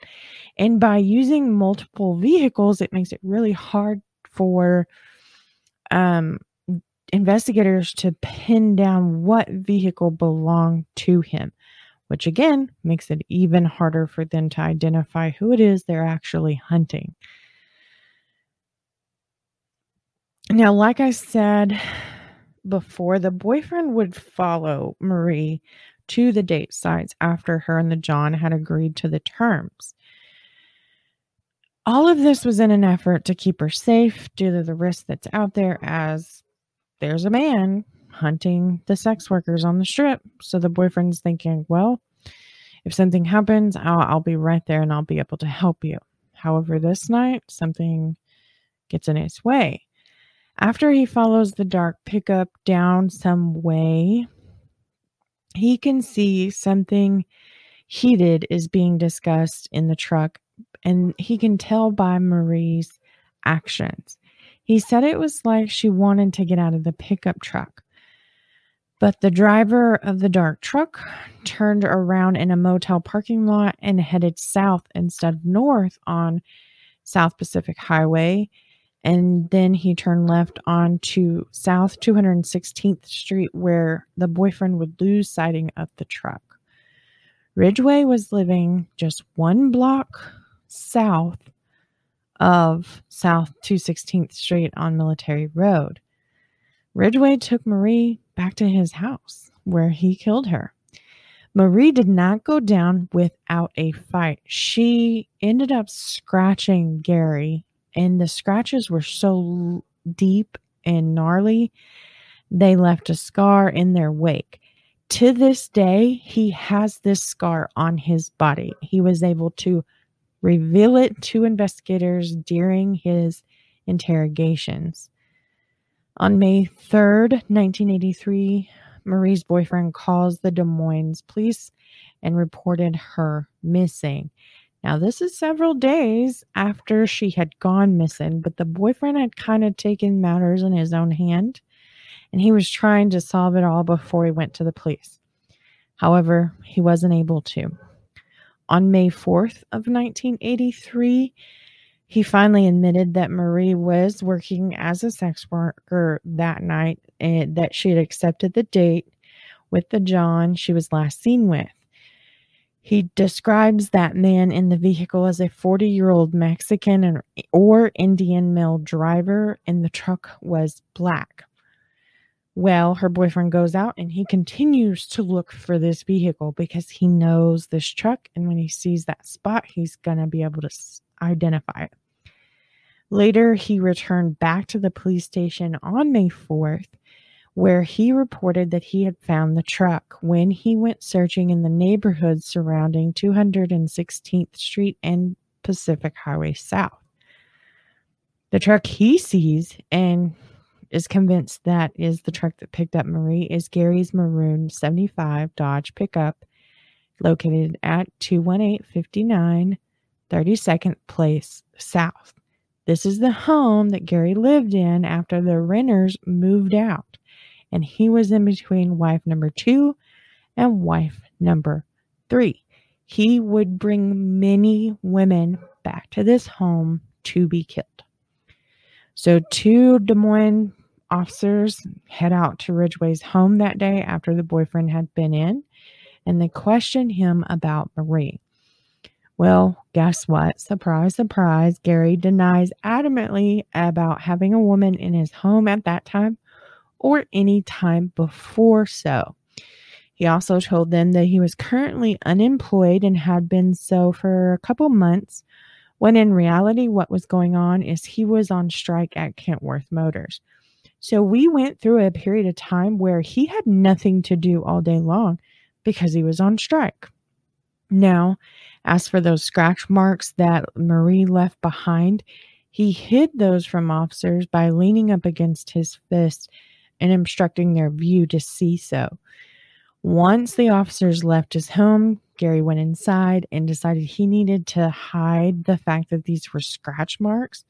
And by using multiple vehicles, it makes it really hard for um, investigators to pin down what vehicle belonged to him, which again makes it even harder for them to identify who it is they're actually hunting. Now, like I said, before, the boyfriend would follow Marie to the date sites after her and the John had agreed to the terms. All of this was in an effort to keep her safe due to the risk that's out there as there's a man hunting the sex workers on the strip. So the boyfriend's thinking, well, if something happens, I'll, I'll be right there and I'll be able to help you. However, this night, something gets in his way. After he follows the dark pickup down some way, he can see something heated is being discussed in the truck, and he can tell by Marie's actions. He said it was like she wanted to get out of the pickup truck. But the driver of the dark truck turned around in a motel parking lot and headed south instead of north on South Pacific Highway and then he turned left onto South 216th Street, where the boyfriend would lose sighting of the truck. Ridgway was living just one block south of South 216th Street on Military Road. Ridgway took Marie back to his house, where he killed her. Marie did not go down without a fight. She ended up scratching Gary and the scratches were so deep and gnarly, they left a scar in their wake. To this day, he has this scar on his body. He was able to reveal it to investigators during his interrogations. On May 3rd, 1983, Marie's boyfriend calls the Des Moines police and reported her missing. Now, this is several days after she had gone missing, but the boyfriend had kind of taken matters in his own hand and he was trying to solve it all before he went to the police. However, he wasn't able to. On May 4th of 1983, he finally admitted that Marie was working as a sex worker that night and that she had accepted the date with the John she was last seen with. He describes that man in the vehicle as a 40 year old Mexican or Indian male driver, and the truck was black. Well, her boyfriend goes out and he continues to look for this vehicle because he knows this truck. And when he sees that spot, he's going to be able to identify it. Later, he returned back to the police station on May 4th where he reported that he had found the truck when he went searching in the neighborhood surrounding 216th Street and Pacific Highway South. The truck he sees and is convinced that is the truck that picked up Marie is Gary's maroon 75 Dodge pickup located at 21859 32nd Place South. This is the home that Gary lived in after the renters moved out and he was in between wife number two and wife number three. He would bring many women back to this home to be killed. So, two Des Moines officers head out to Ridgway's home that day after the boyfriend had been in, and they question him about Marie. Well, guess what? Surprise, surprise. Gary denies adamantly about having a woman in his home at that time or any time before so. He also told them that he was currently unemployed and had been so for a couple months, when in reality, what was going on is he was on strike at Kenworth Motors. So we went through a period of time where he had nothing to do all day long because he was on strike. Now, as for those scratch marks that Marie left behind, he hid those from officers by leaning up against his fist and obstructing their view to see so. Once the officers left his home, Gary went inside and decided he needed to hide the fact that these were scratch marks.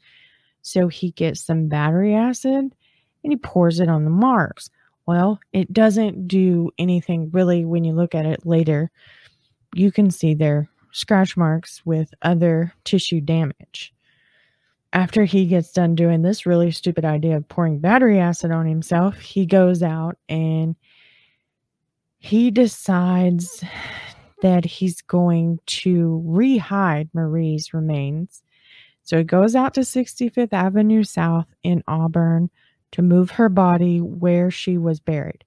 So he gets some battery acid and he pours it on the marks. Well, it doesn't do anything really when you look at it later. You can see their scratch marks with other tissue damage after he gets done doing this really stupid idea of pouring battery acid on himself, he goes out and he decides that he's going to rehide Marie's remains. So he goes out to 65th Avenue South in Auburn to move her body where she was buried.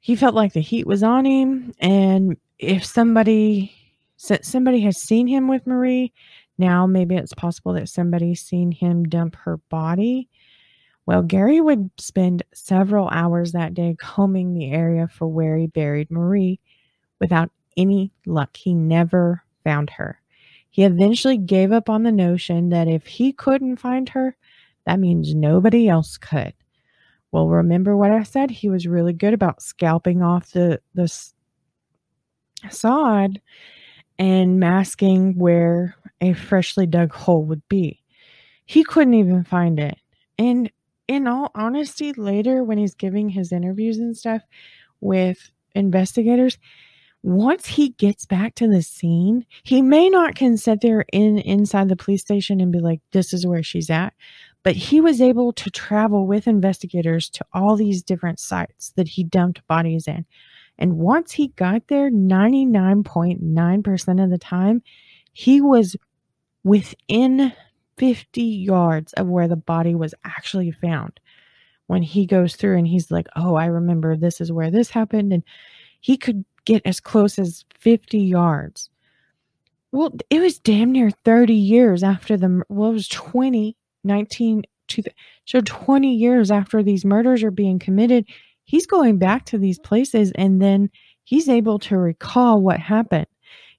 He felt like the heat was on him, and if somebody somebody has seen him with Marie, now, maybe it's possible that somebody's seen him dump her body. Well, Gary would spend several hours that day combing the area for where he buried Marie without any luck. He never found her. He eventually gave up on the notion that if he couldn't find her, that means nobody else could. Well, remember what I said? He was really good about scalping off the, the sod and masking where a freshly dug hole would be. He couldn't even find it. And in all honesty, later when he's giving his interviews and stuff with investigators, once he gets back to the scene, he may not can sit there in inside the police station and be like, this is where she's at. But he was able to travel with investigators to all these different sites that he dumped bodies in. And once he got there, 99.9% of the time, he was within 50 yards of where the body was actually found. When he goes through and he's like, Oh, I remember this is where this happened. And he could get as close as 50 yards. Well, it was damn near 30 years after the, well, it was 20, 19, so 20 years after these murders are being committed, he's going back to these places and then he's able to recall what happened.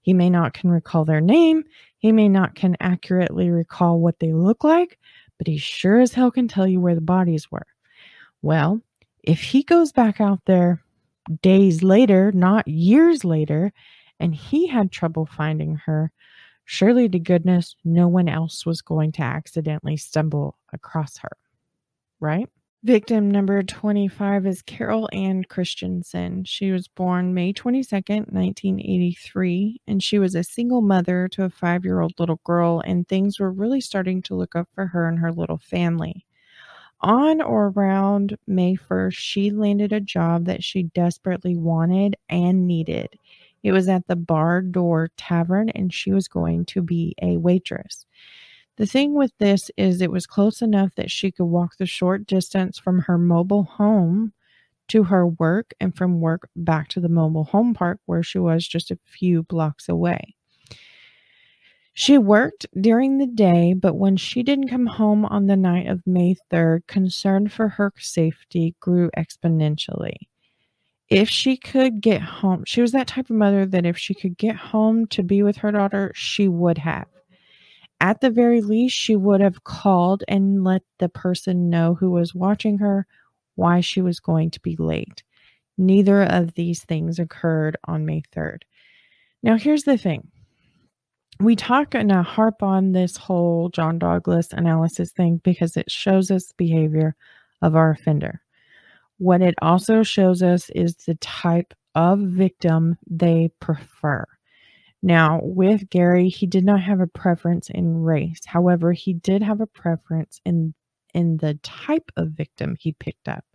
He may not can recall their name. He may not can accurately recall what they look like, but he sure as hell can tell you where the bodies were. Well, if he goes back out there days later, not years later, and he had trouble finding her, surely to goodness no one else was going to accidentally stumble across her. Right? Victim number 25 is Carol Ann Christensen. She was born May 22nd, 1983, and she was a single mother to a five year old little girl, and things were really starting to look up for her and her little family. On or around May 1st, she landed a job that she desperately wanted and needed. It was at the Barn Door Tavern, and she was going to be a waitress. The thing with this is it was close enough that she could walk the short distance from her mobile home to her work and from work back to the mobile home park where she was just a few blocks away. She worked during the day, but when she didn't come home on the night of May 3rd, concern for her safety grew exponentially. If she could get home, she was that type of mother that if she could get home to be with her daughter, she would have at the very least, she would have called and let the person know who was watching her why she was going to be late. Neither of these things occurred on May 3rd. Now, here's the thing we talk and I harp on this whole John Douglas analysis thing because it shows us behavior of our offender. What it also shows us is the type of victim they prefer. Now, with Gary, he did not have a preference in race. However, he did have a preference in in the type of victim he picked up.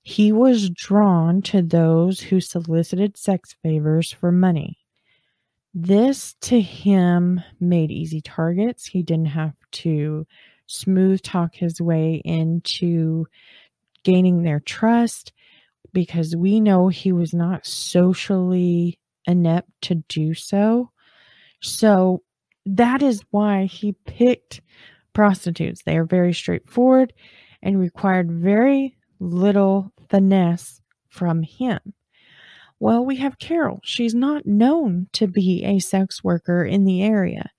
He was drawn to those who solicited sex favors for money. This to him made easy targets. He didn't have to smooth talk his way into gaining their trust because we know he was not socially inept to do so. So that is why he picked prostitutes. They are very straightforward and required very little finesse from him. Well, we have Carol. She's not known to be a sex worker in the area,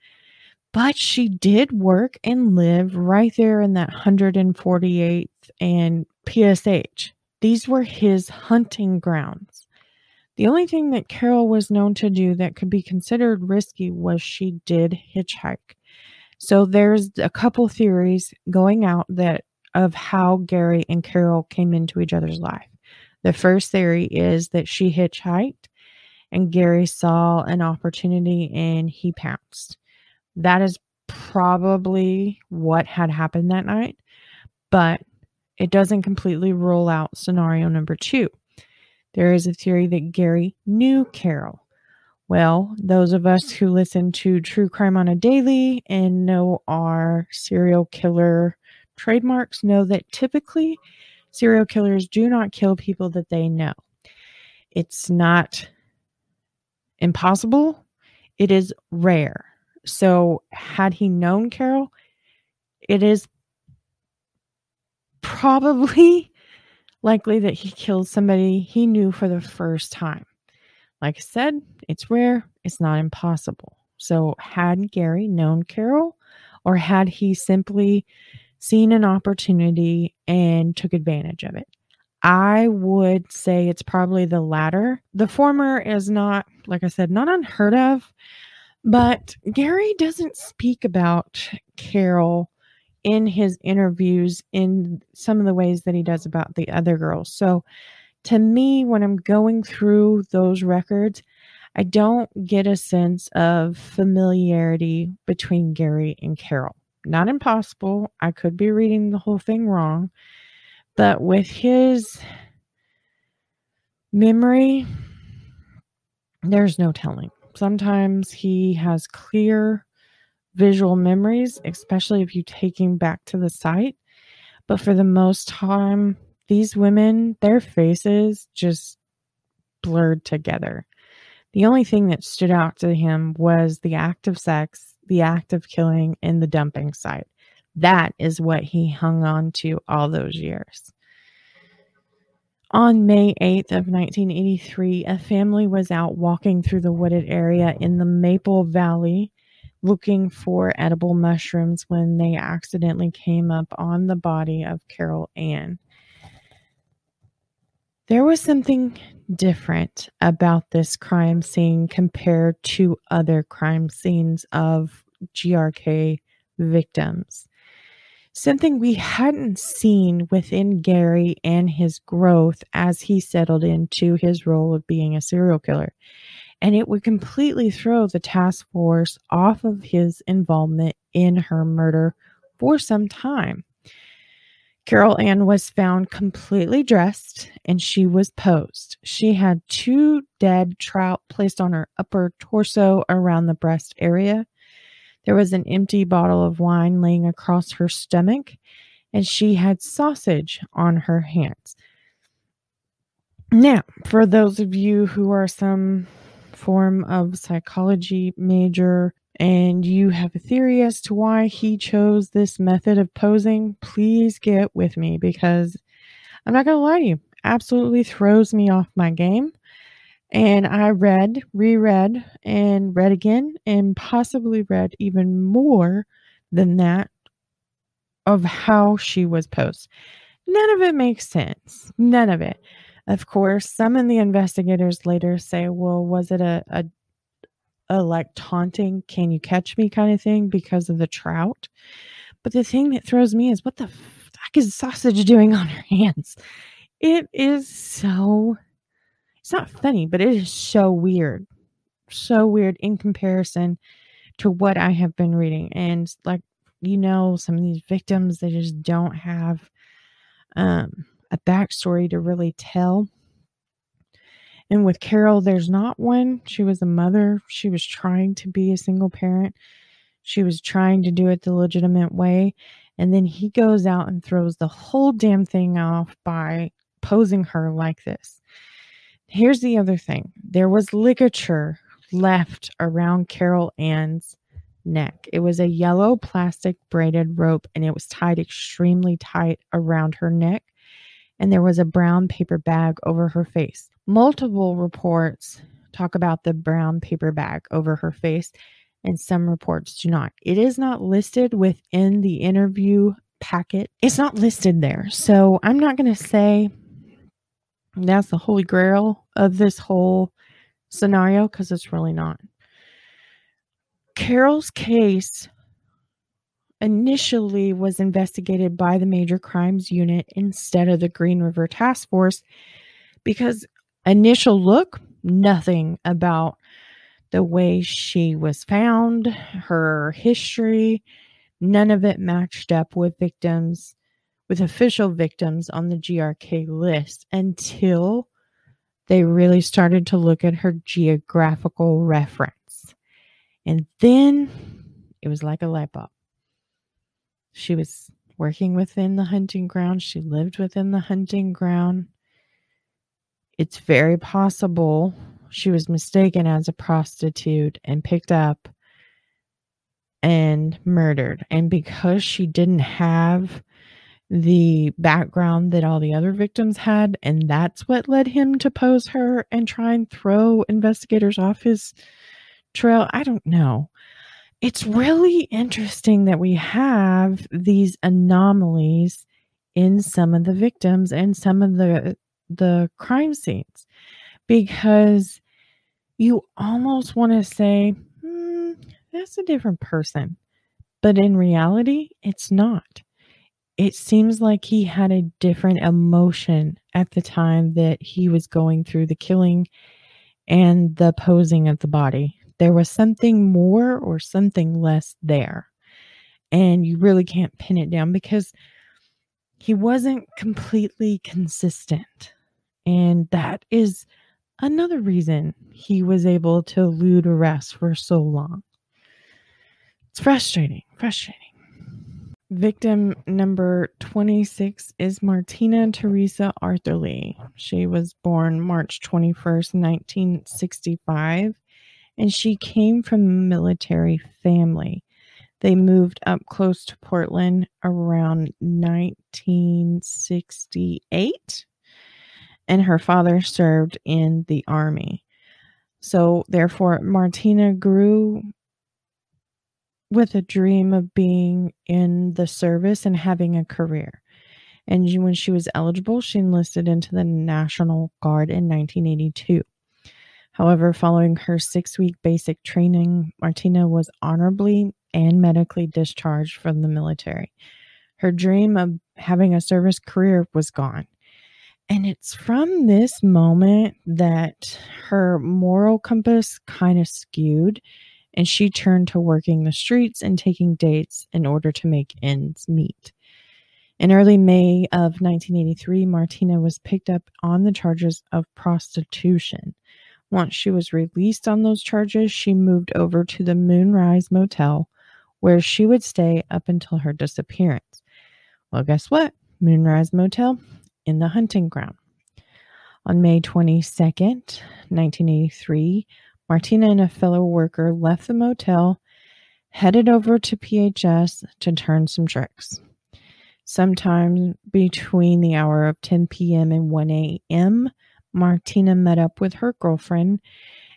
but she did work and live right there in that 148th and PSH. These were his hunting grounds. The only thing that Carol was known to do that could be considered risky was she did hitchhike. So there's a couple theories going out that of how Gary and Carol came into each other's life. The first theory is that she hitchhiked and Gary saw an opportunity and he pounced. That is probably what had happened that night, but it doesn't completely rule out scenario number two. There is a theory that Gary knew Carol. Well, those of us who listen to True Crime on a Daily and know our serial killer trademarks know that typically serial killers do not kill people that they know. It's not impossible, it is rare. So, had he known Carol, it is probably likely that he killed somebody he knew for the first time. Like I said, it's rare, it's not impossible. So, had Gary known Carol, or had he simply seen an opportunity and took advantage of it? I would say it's probably the latter. The former is not, like I said, not unheard of, but Gary doesn't speak about Carol in his interviews in some of the ways that he does about the other girls. So to me, when I'm going through those records, I don't get a sense of familiarity between Gary and Carol. Not impossible. I could be reading the whole thing wrong. But with his memory, there's no telling. Sometimes he has clear visual memories, especially if you take him back to the site. But for the most time, these women, their faces just blurred together. The only thing that stood out to him was the act of sex, the act of killing, and the dumping site. That is what he hung on to all those years. On May 8th of 1983, a family was out walking through the wooded area in the Maple Valley looking for edible mushrooms when they accidentally came up on the body of Carol Ann. There was something different about this crime scene compared to other crime scenes of GRK victims. Something we hadn't seen within Gary and his growth as he settled into his role of being a serial killer. And it would completely throw the task force off of his involvement in her murder for some time. Carol Ann was found completely dressed and she was posed. She had two dead trout placed on her upper torso around the breast area. There was an empty bottle of wine laying across her stomach, and she had sausage on her hands. Now, for those of you who are some form of psychology major and you have a theory as to why he chose this method of posing, please get with me because I'm not going to lie to you, absolutely throws me off my game. And I read, reread, and read again, and possibly read even more than that of how she was posed. None of it makes sense. None of it. Of course, some of the investigators later say, well, was it a, a a like taunting, can you catch me kind of thing because of the trout. But the thing that throws me is what the fuck is sausage doing on her hands? It is so, it's not funny, but it is so weird. So weird in comparison to what I have been reading. And like, you know, some of these victims, they just don't have um, a backstory to really tell. And with Carol, there's not one. She was a mother. She was trying to be a single parent. She was trying to do it the legitimate way. And then he goes out and throws the whole damn thing off by posing her like this. Here's the other thing there was ligature left around Carol Ann's neck. It was a yellow plastic braided rope and it was tied extremely tight around her neck. And there was a brown paper bag over her face. Multiple reports talk about the brown paper bag over her face, and some reports do not. It is not listed within the interview packet, it's not listed there. So I'm not going to say that's the holy grail of this whole scenario because it's really not. Carol's case initially was investigated by the Major Crimes Unit instead of the Green River Task Force because initial look, nothing about the way she was found, her history, none of it matched up with victims, with official victims on the GRK list until they really started to look at her geographical reference. And then it was like a light bulb. She was working within the hunting ground, she lived within the hunting ground it's very possible she was mistaken as a prostitute and picked up and murdered. And because she didn't have the background that all the other victims had, and that's what led him to pose her and try and throw investigators off his trail, I don't know. It's really interesting that we have these anomalies in some of the victims and some of the the crime scenes because you almost want to say, hmm, that's a different person. But in reality, it's not. It seems like he had a different emotion at the time that he was going through the killing and the posing of the body. There was something more or something less there. And you really can't pin it down because he wasn't completely consistent. And that is another reason he was able to elude arrest for so long. It's frustrating, frustrating. Victim number 26 is Martina Teresa Authorlee. She was born March 21st, 1965, and she came from a military family. They moved up close to Portland around 1968 and her father served in the army. So, therefore, Martina grew with a dream of being in the service and having a career. And when she was eligible, she enlisted into the National Guard in 1982. However, following her six week basic training, Martina was honorably and medically discharged from the military. Her dream of having a service career was gone. And it's from this moment that her moral compass kind of skewed and she turned to working the streets and taking dates in order to make ends meet. In early May of 1983, Martina was picked up on the charges of prostitution. Once she was released on those charges, she moved over to the Moonrise Motel, where she would stay up until her disappearance. Well, guess what? Moonrise Motel in the hunting ground. On May 22nd, 1983, Martina and a fellow worker left the motel, headed over to PHS to turn some tricks. Sometime between the hour of 10 p.m. and 1 a.m., Martina met up with her girlfriend,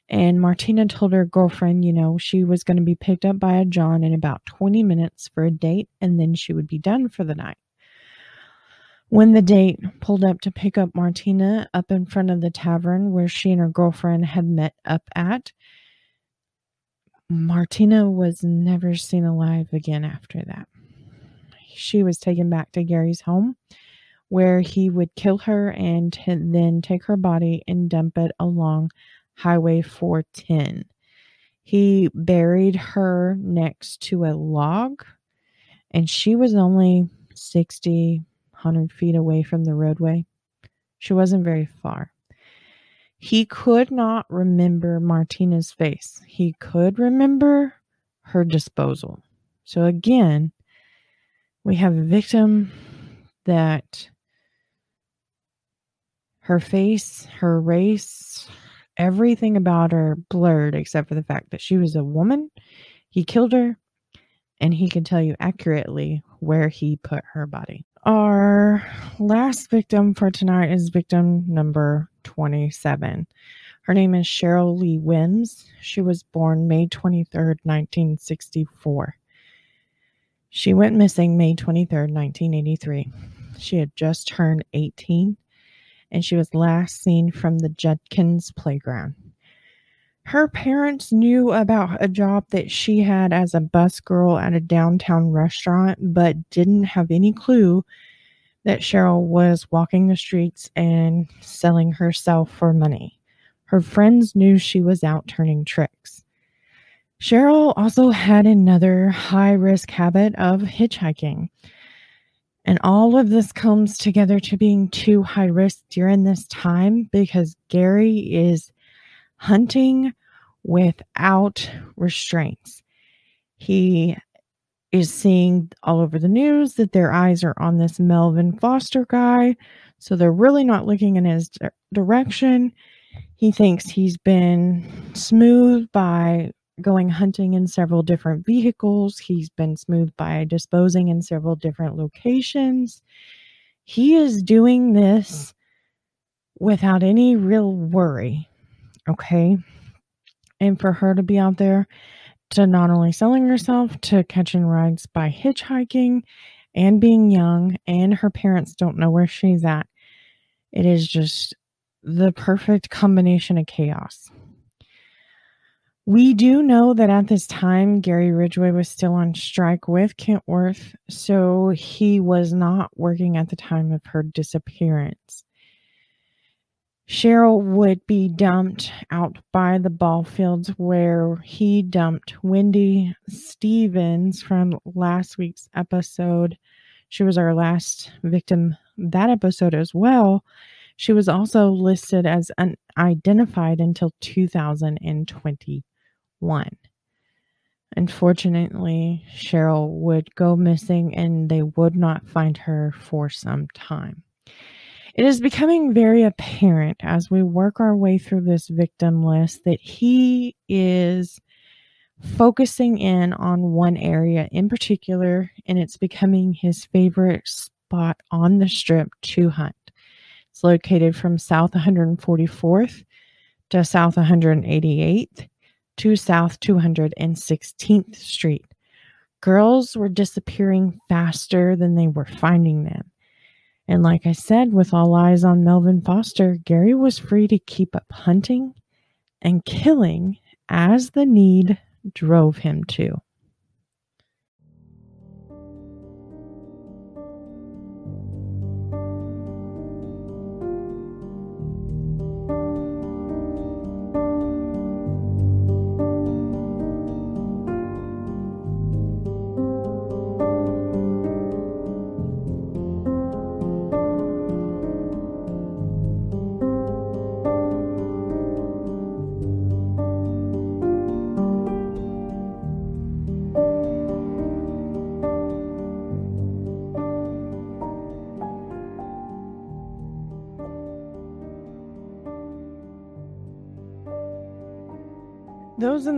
and Martina told her girlfriend, you know, she was going to be picked up by a John in about 20 minutes for a date, and then she would be done for the night. When the date pulled up to pick up Martina up in front of the tavern where she and her girlfriend had met up at, Martina was never seen alive again after that. She was taken back to Gary's home where he would kill her and t- then take her body and dump it along Highway 410. He buried her next to a log and she was only 60 100 feet away from the roadway. She wasn't very far. He could not remember Martina's face. He could remember her disposal. So again, we have a victim that her face, her race, everything about her blurred except for the fact that she was a woman. He killed her and he can tell you accurately where he put her body. Our last victim for tonight is victim number 27. Her name is Cheryl Lee Wims. She was born May 23rd, 1964. She went missing May 23rd, 1983. She had just turned 18 and she was last seen from the Judkins playground. Her parents knew about a job that she had as a bus girl at a downtown restaurant, but didn't have any clue that Cheryl was walking the streets and selling herself for money. Her friends knew she was out turning tricks. Cheryl also had another high risk habit of hitchhiking. And all of this comes together to being too high risk during this time because Gary is hunting without restraints. He is seeing all over the news that their eyes are on this Melvin Foster guy. So they're really not looking in his direction. He thinks he's been smooth by going hunting in several different vehicles. He's been smooth by disposing in several different locations. He is doing this without any real worry. Okay and for her to be out there to not only selling herself to catching rides by hitchhiking and being young and her parents don't know where she's at it is just the perfect combination of chaos we do know that at this time Gary Ridgway was still on strike with Kenworth, so he was not working at the time of her disappearance. Cheryl would be dumped out by the ball fields where he dumped Wendy Stephens from last week's episode. She was our last victim that episode as well. She was also listed as unidentified until 2021. Unfortunately, Cheryl would go missing and they would not find her for some time. It is becoming very apparent as we work our way through this victim list that he is focusing in on one area in particular, and it's becoming his favorite spot on the strip to hunt. It's located from South 144th to South 188th to South 216th Street. Girls were disappearing faster than they were finding them. And like I said, with all eyes on Melvin Foster, Gary was free to keep up hunting and killing as the need drove him to.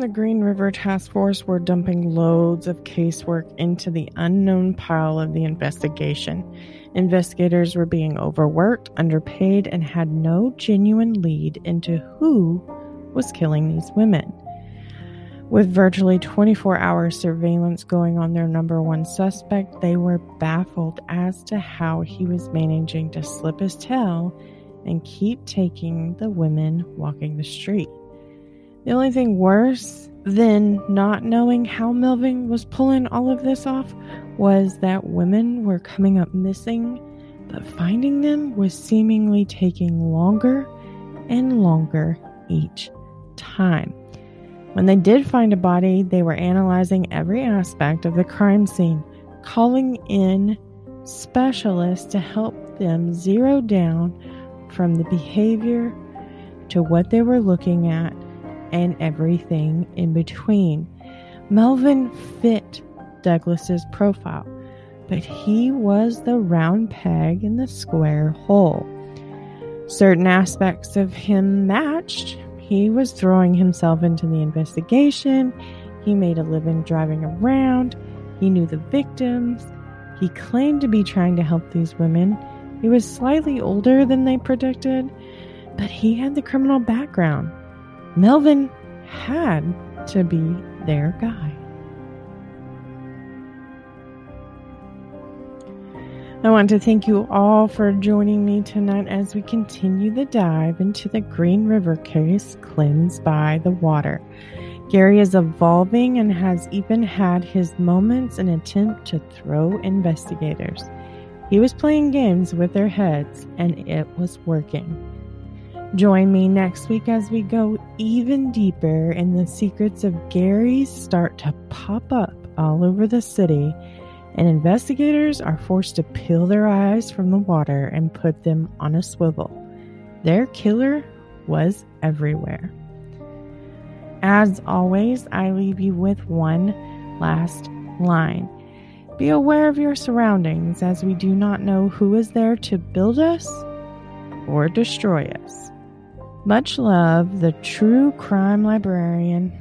The Green River Task Force were dumping loads of casework into the unknown pile of the investigation. Investigators were being overworked, underpaid, and had no genuine lead into who was killing these women. With virtually 24 hour surveillance going on their number one suspect, they were baffled as to how he was managing to slip his tail and keep taking the women walking the street. The only thing worse than not knowing how Melvin was pulling all of this off was that women were coming up missing, but finding them was seemingly taking longer and longer each time. When they did find a body, they were analyzing every aspect of the crime scene, calling in specialists to help them zero down from the behavior to what they were looking at and everything in between. Melvin fit Douglas's profile, but he was the round peg in the square hole. Certain aspects of him matched. He was throwing himself into the investigation. He made a living driving around. He knew the victims. He claimed to be trying to help these women. He was slightly older than they predicted, but he had the criminal background. Melvin had to be their guy. I want to thank you all for joining me tonight as we continue the dive into the Green River case cleansed by the water. Gary is evolving and has even had his moments in attempt to throw investigators. He was playing games with their heads and it was working. Join me next week as we go even deeper in the secrets of Gary's start to pop up all over the city, and investigators are forced to peel their eyes from the water and put them on a swivel. Their killer was everywhere. As always, I leave you with one last line. Be aware of your surroundings as we do not know who is there to build us or destroy us. Much love, the true crime librarian.